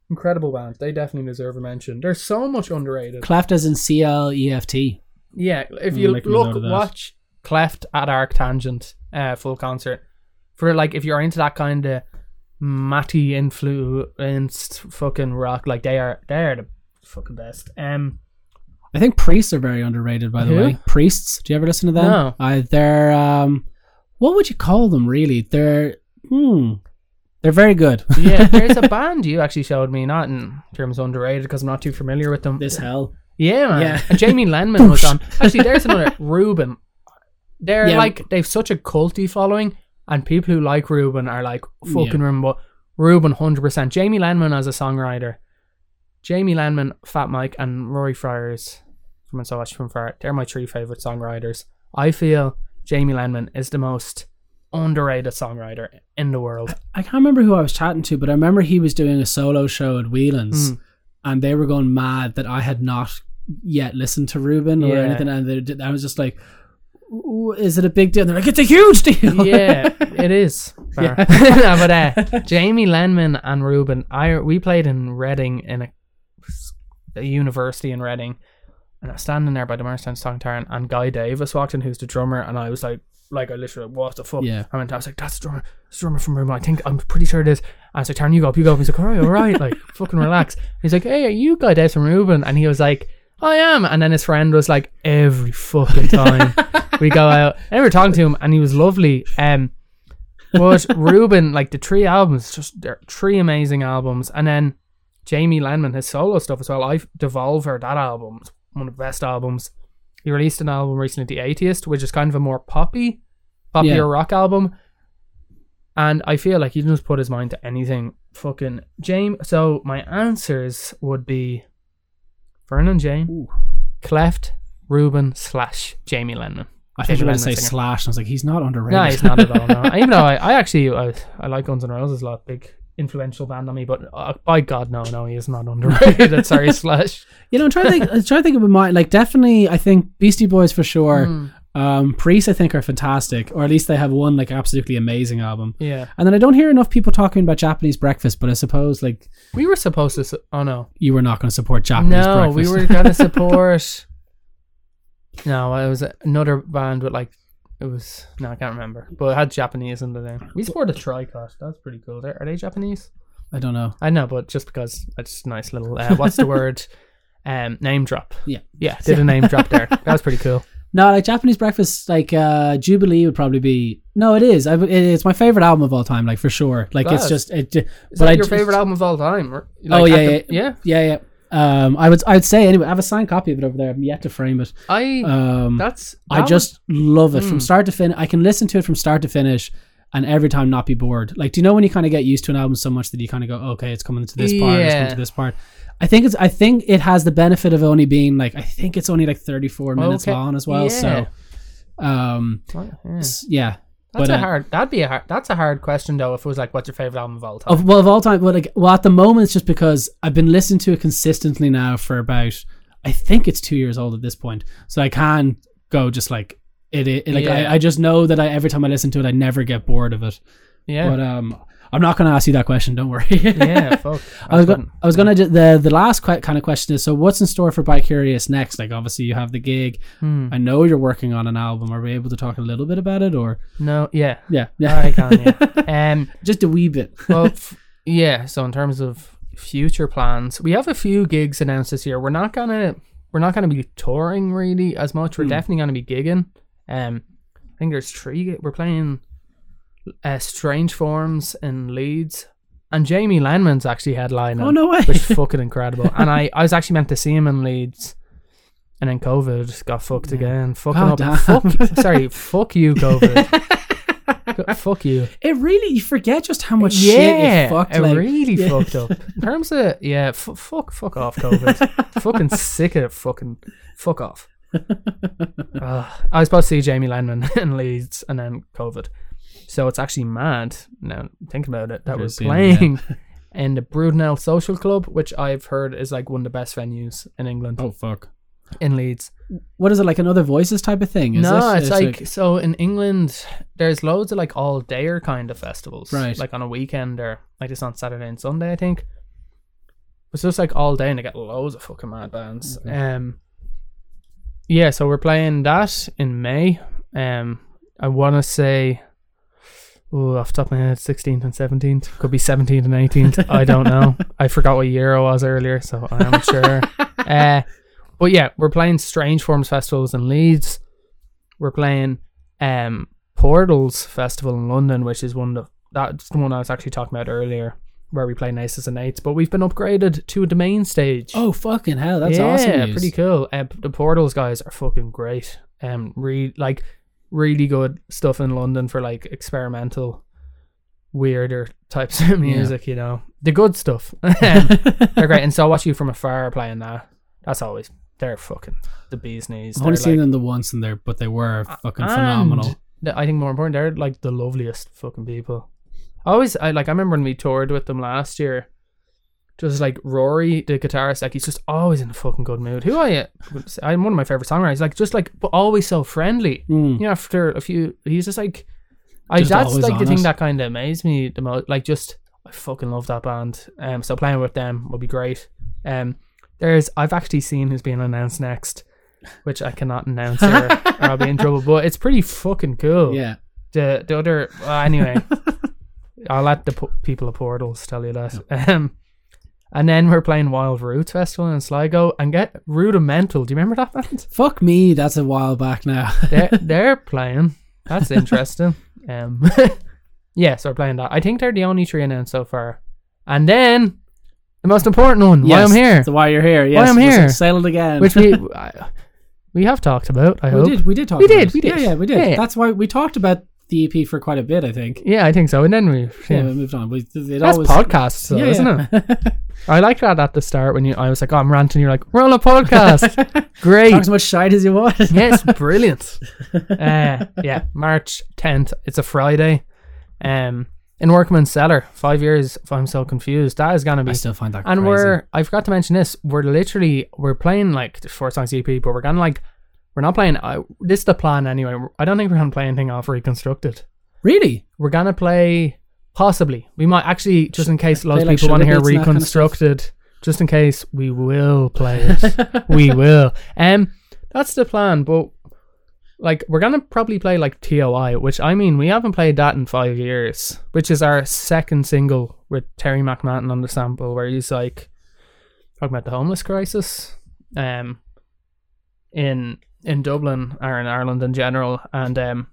Incredible band. They definitely deserve a mention. They're so much underrated. Cleft as in C L E F T. yeah, if you look, note of that. watch Cleft at Arctangent, uh, full concert for like if you're into that kind of Matty influenced fucking rock, like they are, they are the fucking best. Um, I think priests are very underrated, by the Who? way. Priests. Do you ever listen to them? No. Uh, they're um, what would you call them? Really? They're hmm, they're very good. yeah, [LAUGHS] there's a band you actually showed me, not in terms of underrated because I'm not too familiar with them. this hell. Yeah, man. Yeah. And Jamie [LAUGHS] Lenman was on. Actually, there's another Reuben. They're Yeah. like they've such a culty following, and people who like Reuben are like fucking Yeah. Reuben. But Reuben, hundred percent. Jamie Lenman as a songwriter. Jamie Lenman, Fat Mike, and Rory Friers from So Much from Far. They're my three favorite songwriters. I feel Jamie Lenman is the most underrated songwriter in the world. I can't remember who I was chatting to, but I remember he was doing a solo show at Whelan's, Mm. and they were going mad that I had not yet listened to Reuben or Yeah. anything, and they I was just like, "Ooh, "Is it a big deal?" And they're like, "It's a huge deal." yeah, [LAUGHS] it is. Yeah. [LAUGHS] but uh, Jamie Lenman and Reuben, I we played in Reading in a, a university in Reading, and I was standing there by the Marstown Song Tarn, and Guy Davis walked in, who's the drummer, and I was like, like I literally, what the fuck? Yeah. I went, I was like, that's the drummer, that's the drummer from Reuben. I think I'm pretty sure it is. And I was like, Tarn, you go up, you go up. He's like, all right, all right, like fucking relax. He's like, hey, are you Guy Davis from Reuben? And he was like. I am, and then his friend was like, every fucking time we go [LAUGHS] out, and we were talking to him, and he was lovely. Um, but Reuben, like the three albums, just they're three amazing albums, and then Jamie Lenman, his solo stuff as well. I Devolver, that album, is one of the best albums. He released an album recently, The Atheist, which is kind of a more poppy, poppier Yeah. rock album. and I feel like he just put his mind to anything. Fucking James. So my answers would be Vernon Jane, Ooh. Cleft, Reuben slash Jamie Lenman. I thought you were going to say singer. Slash, and I was like, he's not underrated. No, he's not at all. No, [LAUGHS] even though I, I actually I, I like Guns N' Roses a lot, big influential band on me. But uh, by God, no, no, he is not [LAUGHS] underrated. Sorry, Slash. You know, I'm trying to think. I'm trying to think of my like. Definitely, I think Beastie Boys for sure. Mm, Um, Priest, I think, are fantastic, or at least they have one like absolutely amazing album. yeah, And then I don't hear enough people talking about Japanese breakfast, but I suppose like we were supposed to. Su- oh no, you were not going to support Japanese no, breakfast. we were gonna [LAUGHS] support. no, it was another band with like it was no, I can't remember, but it had Japanese in the name. We supported Tricot. That's pretty cool. They're, are they Japanese? I don't know. I know, but just because it's a nice little uh, what's the [LAUGHS] word? Um, name drop. Yeah. yeah, did a name drop there. That was pretty cool. No, like Japanese breakfast, like uh Jubilee would probably be. No, it is. I, it, it's my favorite album of all time, like for sure. Like it's just it. Is but that I your just- favorite album of all time? Or, Oh, like, yeah, the- yeah. yeah. Yeah, yeah. Um, I would, I would say anyway. I have a signed copy of it over there. I'm yet to frame it. I Um, that's I that just love it from Mm. start to finish. I can listen to it from start to finish, and every time not be bored. Like, do you know when you kind of get used to an album so much that you kind of go, okay, it's coming to this part, it's coming to this part. I think it's. I think it has the benefit of only being like. I think it's only like 34 minutes Okay. long as well. Yeah. So, um, yeah. yeah. That's But, a uh, hard. That'd be a hard. That's a hard question though. If it was like, what's your favorite album of all time? Of, well, of all time, well, like, well, at the moment, it's just because I've been listening to it consistently now for about, I think it's two years old at this point. So I can go just like it. it like Yeah. I, I just know that I every time I listen to it, I never get bored of it. yeah, But um, I'm not going to ask you that question. Don't worry. yeah. [LAUGHS] Fuck. I was going. I was going to. The the last kind of question is: so what's in store for Bicurious next? Like, obviously, you have the gig. Hmm. I know you're working on an album. Are we able to talk a little bit about it, or No. Yeah. yeah, yeah, I can. Yeah. [LAUGHS] Um. just a wee bit. Well. f- yeah. So in terms of future plans, we have a few gigs announced this year. We're not gonna. We're not gonna be touring really as much. We're Hmm. definitely gonna be gigging. Um. I think there's three. We're playing. Uh, Strange Forms in Leeds, and Jamie Lenman's actually headlining. Oh no way! which is [LAUGHS] fucking incredible. And I, I was actually meant to see him in Leeds, and then COVID got fucked again. Fucking God up. damn. Fuck, [LAUGHS] sorry, fuck you, COVID. [LAUGHS] Fuck you. It really you forget just how much yeah, shit it fucked. it like, really yeah. fucked up. In terms of yeah, f- fuck, fuck off, COVID. fucking sick of it. Fucking fuck off. Ugh. I was supposed to see Jamie Lenman in Leeds, and then COVID. So it's actually mad now thinking about it that Never we're seen it, playing [LAUGHS] in the Brudenell Social Club, which I've heard is like one of the best venues in England Oh fuck! in Leeds. What is it like? Another voices type of thing? Is no, it? it's, like, so in England, there's loads of like all dayer kind of festivals, Right. Like on a weekend or like it's on Saturday and Sunday, I think. It's just like all day, and they get loads of fucking mad bands. Okay. Um, yeah, so we're playing that in May. Um, I want to say, oh, off the top of my head, 16th and 17th. Could be 17th and 18th. I don't know. I forgot what year it was earlier, so I'm not sure. [LAUGHS] Uh, but yeah, we're playing Strange Forms festivals in Leeds. We're playing um Portals Festival in London, which is one of the, that's the one I was actually talking about earlier, where we play Nices and Eights. But we've been upgraded to the main stage. oh fucking hell! That's yeah, awesome. news. pretty cool. Uh, the Portals guys are fucking great. Um, re- like really good stuff in London for like experimental, weirder types of music. You know, the good stuff. [LAUGHS] Um, they're great. And so I watch you from afar playing that. That's always they're fucking the bee's knees. I've only They're seen like- them the once in there, but they were fucking phenomenal. the- I think more important, they're like the loveliest fucking people. I always, I like, I remember when we toured with them last year. Just like Rory, the guitarist, like he's just always in a fucking good mood. Who I, I'm one of my favorite songwriters. Like just like, but always so friendly. Mm. You know, after a few, he's just like, I Just that's like the thing that kind of amazed me the most. Like just, I fucking love that band. Um, so playing with them would be great. Um, there's, I've actually seen who's being announced next, which I cannot announce here, or I'll be in trouble. But it's pretty fucking cool. Yeah. The the other, well, anyway, I'll let the po- people of Portals tell you that. Um, and then we're playing Wild Roots Festival in Sligo and get Rudimental. Do you remember that band? [LAUGHS] Fuck me. That's a while back now. [LAUGHS] they're they're playing. That's interesting. [LAUGHS] Um, yeah, so we're playing that. I think they're the only three announced so far. And then the most important one, why I'm here, So why you're here? Yes, I'm here. Sail it again. which we I, we have talked about. I we hope. did. We did talk. We about did, it. we did. Yeah, yeah, we did. Yeah, yeah. That's why we talked about the EP for quite a bit, I think. Yeah, I think so. And then we Yeah, yeah. we moved on. We, it That's always, podcasts, though, Yeah, isn't yeah. it? [LAUGHS] I like that at the start when you I was like, oh, I'm ranting. You're like, we're on a podcast. [LAUGHS] Great. Talk as much shite as you want. [LAUGHS] yes, brilliant. Uh, yeah, March 10th. It's a Friday. Um, in Workman's Cellar, five years. If I'm so confused, that is gonna be. I still find that and crazy. we're I forgot to mention this. We're literally we're playing like the four songs EP, but we're gonna like we're not playing. Uh, this is the plan anyway. I don't think we're gonna play anything off Reconstructed. really We're gonna play possibly. We might actually just in case lots Play, of like, people want to hear that kind of? Reconstructed. just in case we will play it. [LAUGHS] we will. Um, that's the plan. But like, we're gonna probably play like TOI, which I mean, we haven't played that in five years. Which is our second single with Terry McMahon on the sample, where he's like talking about the homeless crisis, um, in in Dublin or in Ireland in general, and um,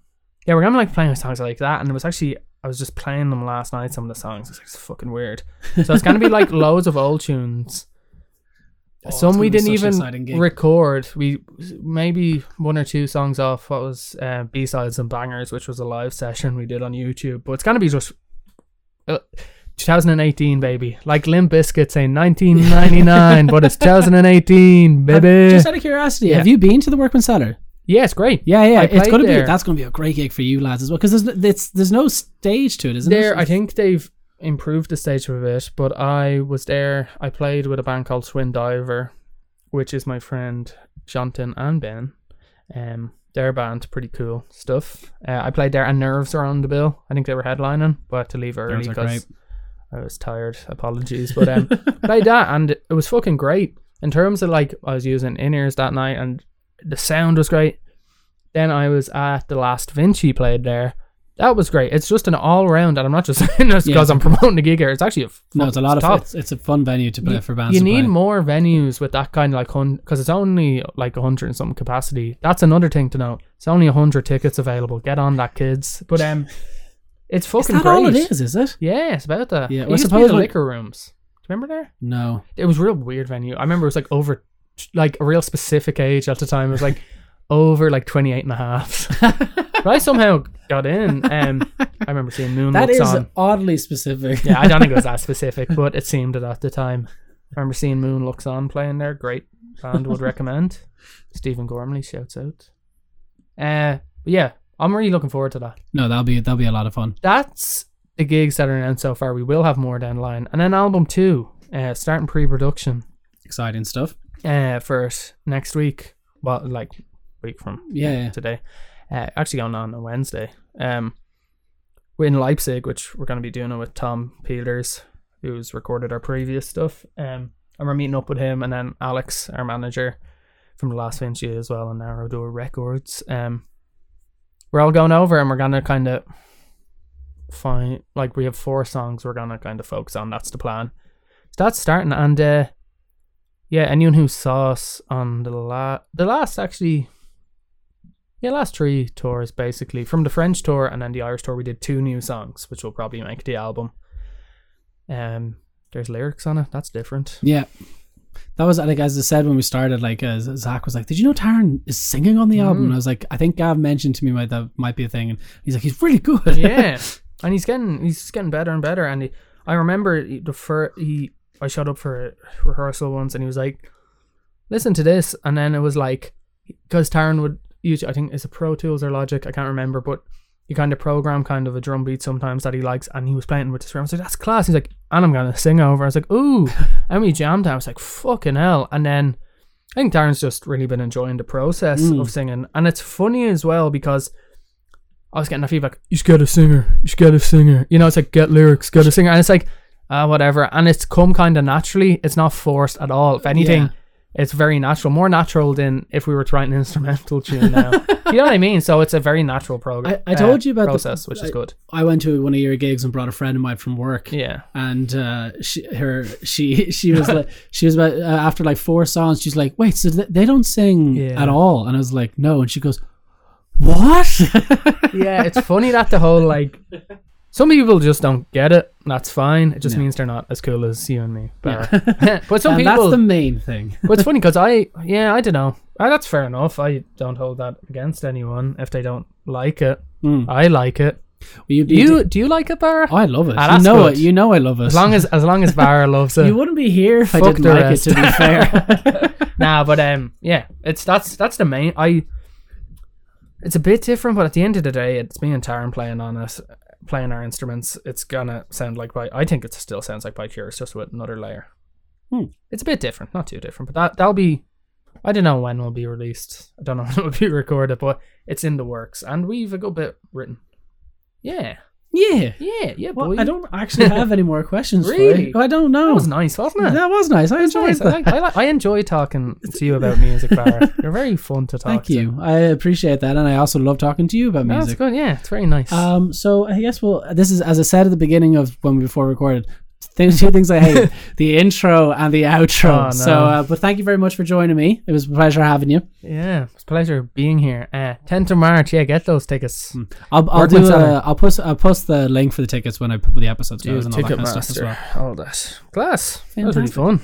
yeah, we're gonna like playing songs like that. And it was actually I was just playing them last night. Some of the songs, it's, like, it's fucking weird. So it's gonna be like [LAUGHS] loads of old tunes. Oh, Some we didn't such an exciting even record. We maybe one or two songs off what was uh, B sides and bangers, which was a live session we did on YouTube. But it's gonna be just uh, 2018, baby. Like Limp Bizkit saying 1999, but it's 2018, baby. Just out of curiosity, Yeah. have you been to the Workman Cellar? yeah, it's great. Yeah, yeah. I it's gonna be that's gonna be a great gig for you lads as well because there's it's, there's no stage to it, isn't There, it? I think they've improved the stage a bit, but I was there. I played with a band called Swin Diver, which is my friend Jonathan and Ben. Um, their band, pretty cool stuff. Uh, I played there, and Nerves are on the bill. I think they were headlining, but I had to leave early because I was tired. Apologies, [LAUGHS] but um, played that, and it was fucking great. In terms of like, I was using in ears that night, and the sound was great. Then I was at the last Vinci played there. That was great. It's just an all round, and I'm not just [LAUGHS] saying this because it's I'm promoting the gig here. It's actually a No, it's a lot of top. it's, it's a fun venue to play You- for bands. You need play. more venues with that kind of like because it's only like a hundred and something capacity. That's another thing to know. It's only a hundred tickets available. Get on that, kids. But um, [LAUGHS] it's Is fucking that great. all it is? Is it? Yeah, it's about that. Yeah, it well, I used to be suppose the liquor rooms. Do you remember there? No. It was a real weird venue. I remember it was like over, like a real specific age at the time. It was like [LAUGHS] over like 28 and a half. [LAUGHS] but I somehow got in. Um, I remember seeing Moon That Looks is on. oddly specific. Yeah, I don't think it was that [LAUGHS] specific, but it seemed it at the time. I remember seeing Moon Looks On playing there. Great band, would recommend. Stephen Gormley shouts out. Uh, but yeah, I'm really looking forward to that. no, that'll be that'll be a lot of fun. That's the gigs that are announced so far. We will have more down the line, and then album two, uh, starting pre-production Exciting stuff. uh, for next week. Well, like week from Yeah, yeah. today. Uh, actually going on on Wednesday. Um, we're in Leipzig, which we're going to be doing it with Tom Peters, who's recorded our previous stuff. Um, and we're meeting up with him and then Alex, our manager from the last Vinci as well, and Narrow Door Records. Um, we're all going over and we're to kind of find like we have four songs we're to kind of focus on. That's the plan. So that's starting, and uh, yeah, anyone who saw us on the la the last actually yeah, last three tours basically. From the French tour and then the Irish tour, we did two new songs, which will probably make the album. Um, there's lyrics on it. That's different. Yeah. That was like as I said when we started. Like uh, Zach was like, "Did you know Taran is singing on the album?" Mm. And I was like, "I think Gav mentioned to me might that might be a thing." And he's like, "He's really good." yeah, [LAUGHS] and he's getting he's getting better and better. And he, I remember he- the first he I showed up for a rehearsal once, and he was like, "Listen to this," and then it was like because Taran would usually I think it's a Pro Tools or Logic, I can't remember, but you kind of program kind of a drum beat sometimes that he likes, and he was playing with this drum. I was like, "That's class." He's like, "And I'm gonna sing over." I was like, "Ooh," [LAUGHS] and we jammed. I was like, "Fucking hell!" And then I think Taran's just really been enjoying the process Mm. of singing, and it's funny as well because. I was getting that feedback. You should get a singer. You should get a singer. You know, it's like get lyrics, get a singer, and it's like, uh, whatever. And it's come kind of naturally. It's not forced at all. If anything, Yeah. It's very natural, more natural than if we were to write an [LAUGHS] instrumental tune now. you know what I mean? So it's a very natural program. I- I told you about the- process, which is good. I went to one of your gigs and brought a friend of mine from work. Yeah, and uh, she her she [LAUGHS] she was like she was about uh, after like four songs she's like wait so th- they don't sing Yeah. at all and I was like no and she goes what [LAUGHS] yeah. It's funny that the whole like. Some people just don't get it. That's fine. It just Yeah. means they're not as cool as you and me. But, [LAUGHS] [LAUGHS] but some and people, that's the main thing but it's funny [LAUGHS] because I, yeah, I don't know. Ah, that's fair enough. I don't hold that against anyone if they don't like it. Mm. I like it. You, Do you do you like it, Barra? I love it. Ah, you that's know good. it. You know I love it. As long as as long as Barra loves it. you wouldn't be here if I Fuck didn't the like rest. it. To be fair. nah, but um, yeah, it's that's that's the main. I. It's a bit different, but at the end of the day, it's me and Taran playing on it, playing our instruments. It's gonna sound like by. I think it still sounds like by Cure, it's just with another layer. Hmm. It's a bit different, not too different, but that that'll be. I don't know when will be released. I don't know [LAUGHS] when it will be recorded, but it's in the works, and we've a good bit written. Yeah, yeah. yeah, yeah, Well. I don't actually have any more questions. for Really? you. I don't know. That was nice, wasn't it? That was nice. I enjoyed nice. that. I, like, I, enjoy talking to you about music, Barra. [LAUGHS] You're very fun to talk Thank to. you. I appreciate that, and I also love talking to you about No, That's music. good. Yeah, it's very nice. Um, so I guess well, this is as I said at the beginning of when we before recorded. Things, two things I hate: [LAUGHS] the intro and the outro. Oh, no. So, uh, but thank you very much for joining me. It was a pleasure having you. yeah, it's a pleasure being here. Uh, 10th of March. Yeah, get those tickets. I'll, I'll do. Uh, I'll post. I'll post the link for the tickets when I put the episodes goes and all that kind of stuff as well. All that. Glass. That was really fun.